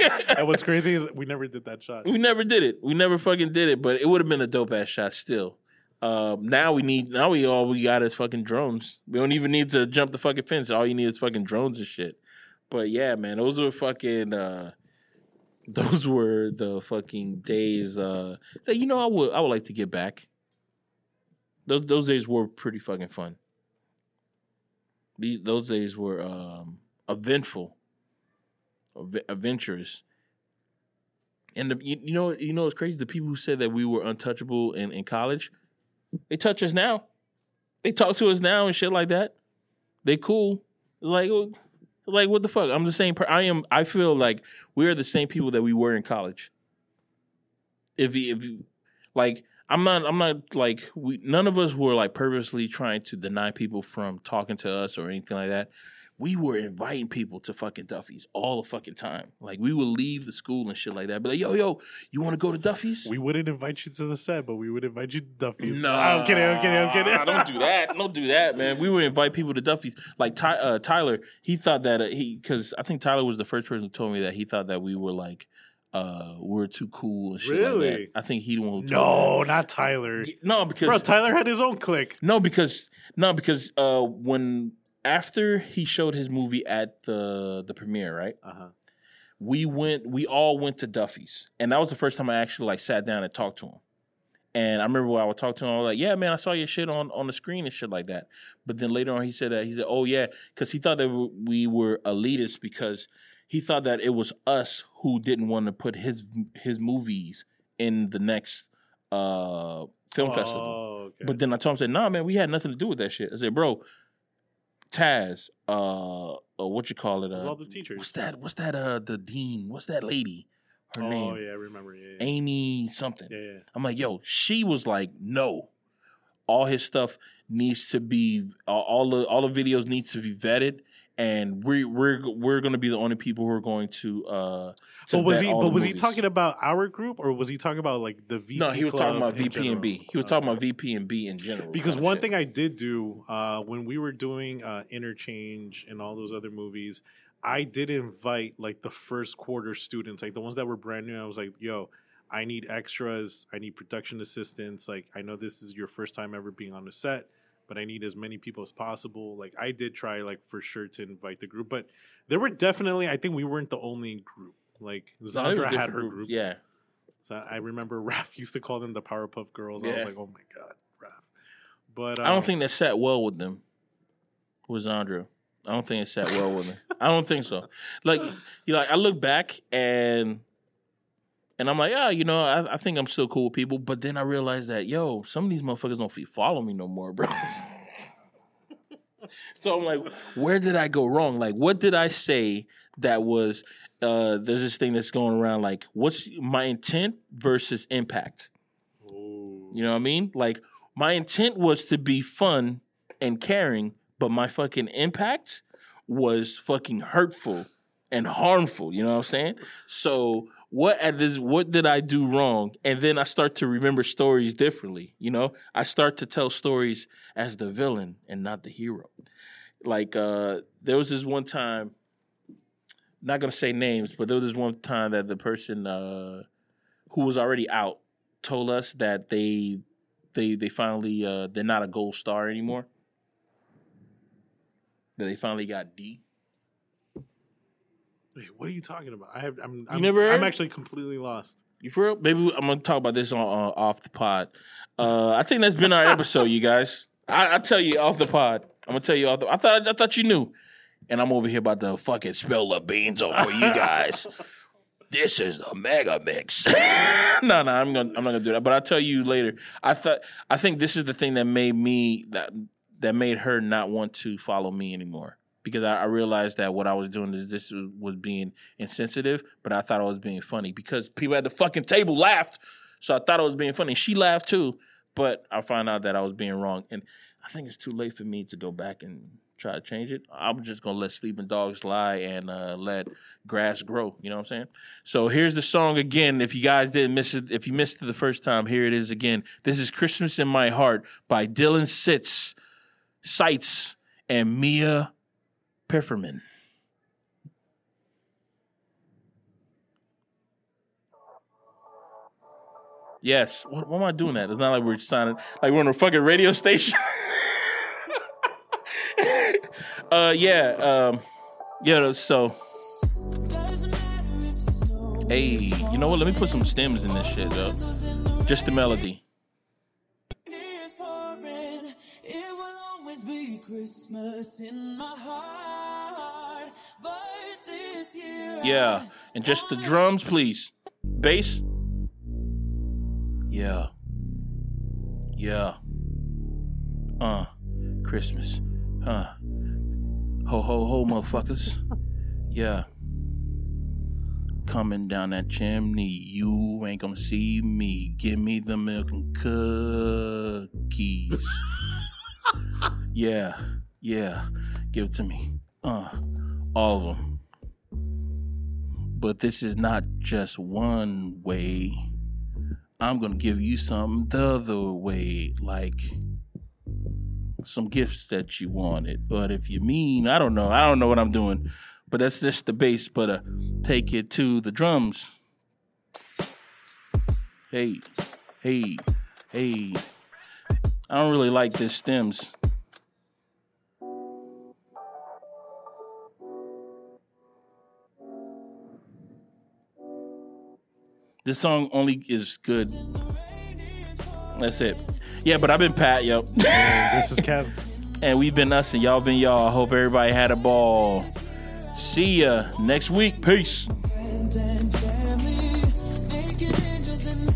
And what's crazy is we never did that shot. we never did it. We never fucking did it, but it would have been a dope ass shot still. Um, now we need now we all we got is fucking drones. We don't even need to jump the fucking fence. All you need is fucking drones and shit. But yeah, man, those were fucking. uh Those were the fucking days. uh that, You know, I would I would like to get back. Those those days were pretty fucking fun. These those days were um eventful, adventurous. And the, you, you know you know it's crazy. The people who said that we were untouchable in, in college, they touch us now. They talk to us now and shit like that. They cool. Like like what the fuck? I'm the same. Per- I am. I feel like we are the same people that we were in college. If if you, like, I'm not. I'm not like we. None of us were like purposely trying to deny people from talking to us or anything like that. We were inviting people to fucking Duffy's all the fucking time. Like we would leave the school and shit like that. But like, yo, yo, you want to go to Duffy's? We wouldn't invite you to the set, but we would invite you to Duffy's. No, I'm kidding. I'm kidding. I'm kidding. Don't do that. Don't do that, man. We would invite people to Duffy's. Like Ty, uh, Tyler, he thought that uh, he because I think Tyler was the first person who told me that he thought that we were like uh we're too cool and shit like that. I think he the one who told No, not Tyler. No, because Bro, Tyler had his own clique. no, because no, because uh when after he showed his movie at the the premiere, right? Uh huh. we went we all went to Duffy's. And that was the first time I actually like sat down and talked to him. And I remember when I would talk to him, I was like, "Yeah, man, I saw your shit on, on the screen and shit like that." But then later on, he said that he said, "Oh yeah," because he thought that we were elitists because he thought that it was us who didn't want to put his his movies in the next uh, film festival. Oh, okay. But then I told him, I said, "Nah, man, we had nothing to do with that shit." I said, "Bro, Taz, uh, uh what you call it? Uh, all the teachers. What's that? What's that? Uh, the dean. What's that lady? Her oh name? yeah, I remember. Yeah, yeah. Amy something. yeah, yeah. I'm like, yo, she was like, no, all his stuff needs to be all, all the all the videos needs to be vetted, and we we're we're gonna be the only people who are going to. uh to But was he? But was he talking about our group, or was he talking about like the VP? No, he was talking about VP and? B. He was talking Okay. about VP and B in general. Because one shit. thing I did do uh, when we were doing uh, interchange and all those other movies, I did invite like the first quarter students, like the ones that were brand new. I was like, "Yo, I need extras. I need production assistants. Like, I know this is your first time ever being on the set, but I need as many people as possible." Like, I did try like for sure to invite the group, but there were definitely. I think we weren't the only group. Like No, Zandra had her groups. group. Yeah, So I remember Raph used to call them the Powerpuff Girls. I was like, oh my god, Raph. But I don't um, think that sat well with them. With Zandra. I don't think it sat well with me. I don't think so. Like you know, I look back and and I'm like, yeah, you know, I, I think I'm still cool with people. But then I realized that, yo, some of these motherfuckers don't follow me no more, bro. so I'm like, where did I go wrong? Like, what did I say that was? Uh, there's this thing that's going around. Like, what's my intent versus impact? Ooh. You know what I mean? Like, my intent was to be fun and caring, but my fucking impact was fucking hurtful and harmful. You know what I'm saying? So what at this what did I do wrong? And then I start to remember stories differently. You know, I start to tell stories as the villain and not the hero. Like uh there was this one time, not gonna say names, but there was this one time that the person uh who was already out told us that they they they finally uh they're not a gold star anymore. That they finally got D. Wait, what are you talking about? I have. I'm. I'm, never? I'm actually completely lost. You for real? Maybe I'm gonna talk about this on, on off the pod. Uh, I think that's been our episode, you guys. I, I tell you off the pod. I'm gonna tell you off the. I thought I thought you knew, and I'm over here about to fucking spill the beans over for you guys. this is the mega mix. no, no, I'm gonna I'm not gonna do that. But I'll tell you later. I thought I think this is the thing that made me that that made her not want to follow me anymore. Because I, I realized that what I was doing is this was, being insensitive, but I thought I was being funny because people at the fucking table laughed, so I thought I was being funny. She laughed too, but I found out that I was being wrong, and I think it's too late for me to go back and try to change it. I'm just gonna let sleeping dogs lie and uh, let grass grow. You know what I'm saying? So here's the song again. If you guys didn't miss it, if you missed it the first time, here it is again. This is "Christmas in My Heart" by Dylan Sitz, Sights, and Mia Pifferman. Yes. What, what am I doing that? It's not like we're signing like we're on a fucking radio station. uh yeah, um yeah, so hey, you know what? Let me put some stems in this shit, though. Just the melody. Christmas in my heart. Yeah. And just the drums, please. Bass. Yeah. Yeah. Uh. Christmas. Huh. Ho ho ho, motherfuckers. Yeah. Coming down that chimney, you ain't gonna see me. Give me the milk and cookies. yeah, yeah. Give it to me. Uh, all of them. But this is not just one way. I'm gonna give you something the other way, like some gifts that you wanted. But if you mean, I don't know, I don't know what I'm doing. But that's just the bass. But uh, take it to the drums. Hey, hey, hey. I don't really like this stems. This song only is good. That's it. Yeah, but I've been Pat, yo. This is Kev. and we've been us and y'all been y'all. I hope everybody had a ball. See ya next week. Peace. friends and family, naked angels in the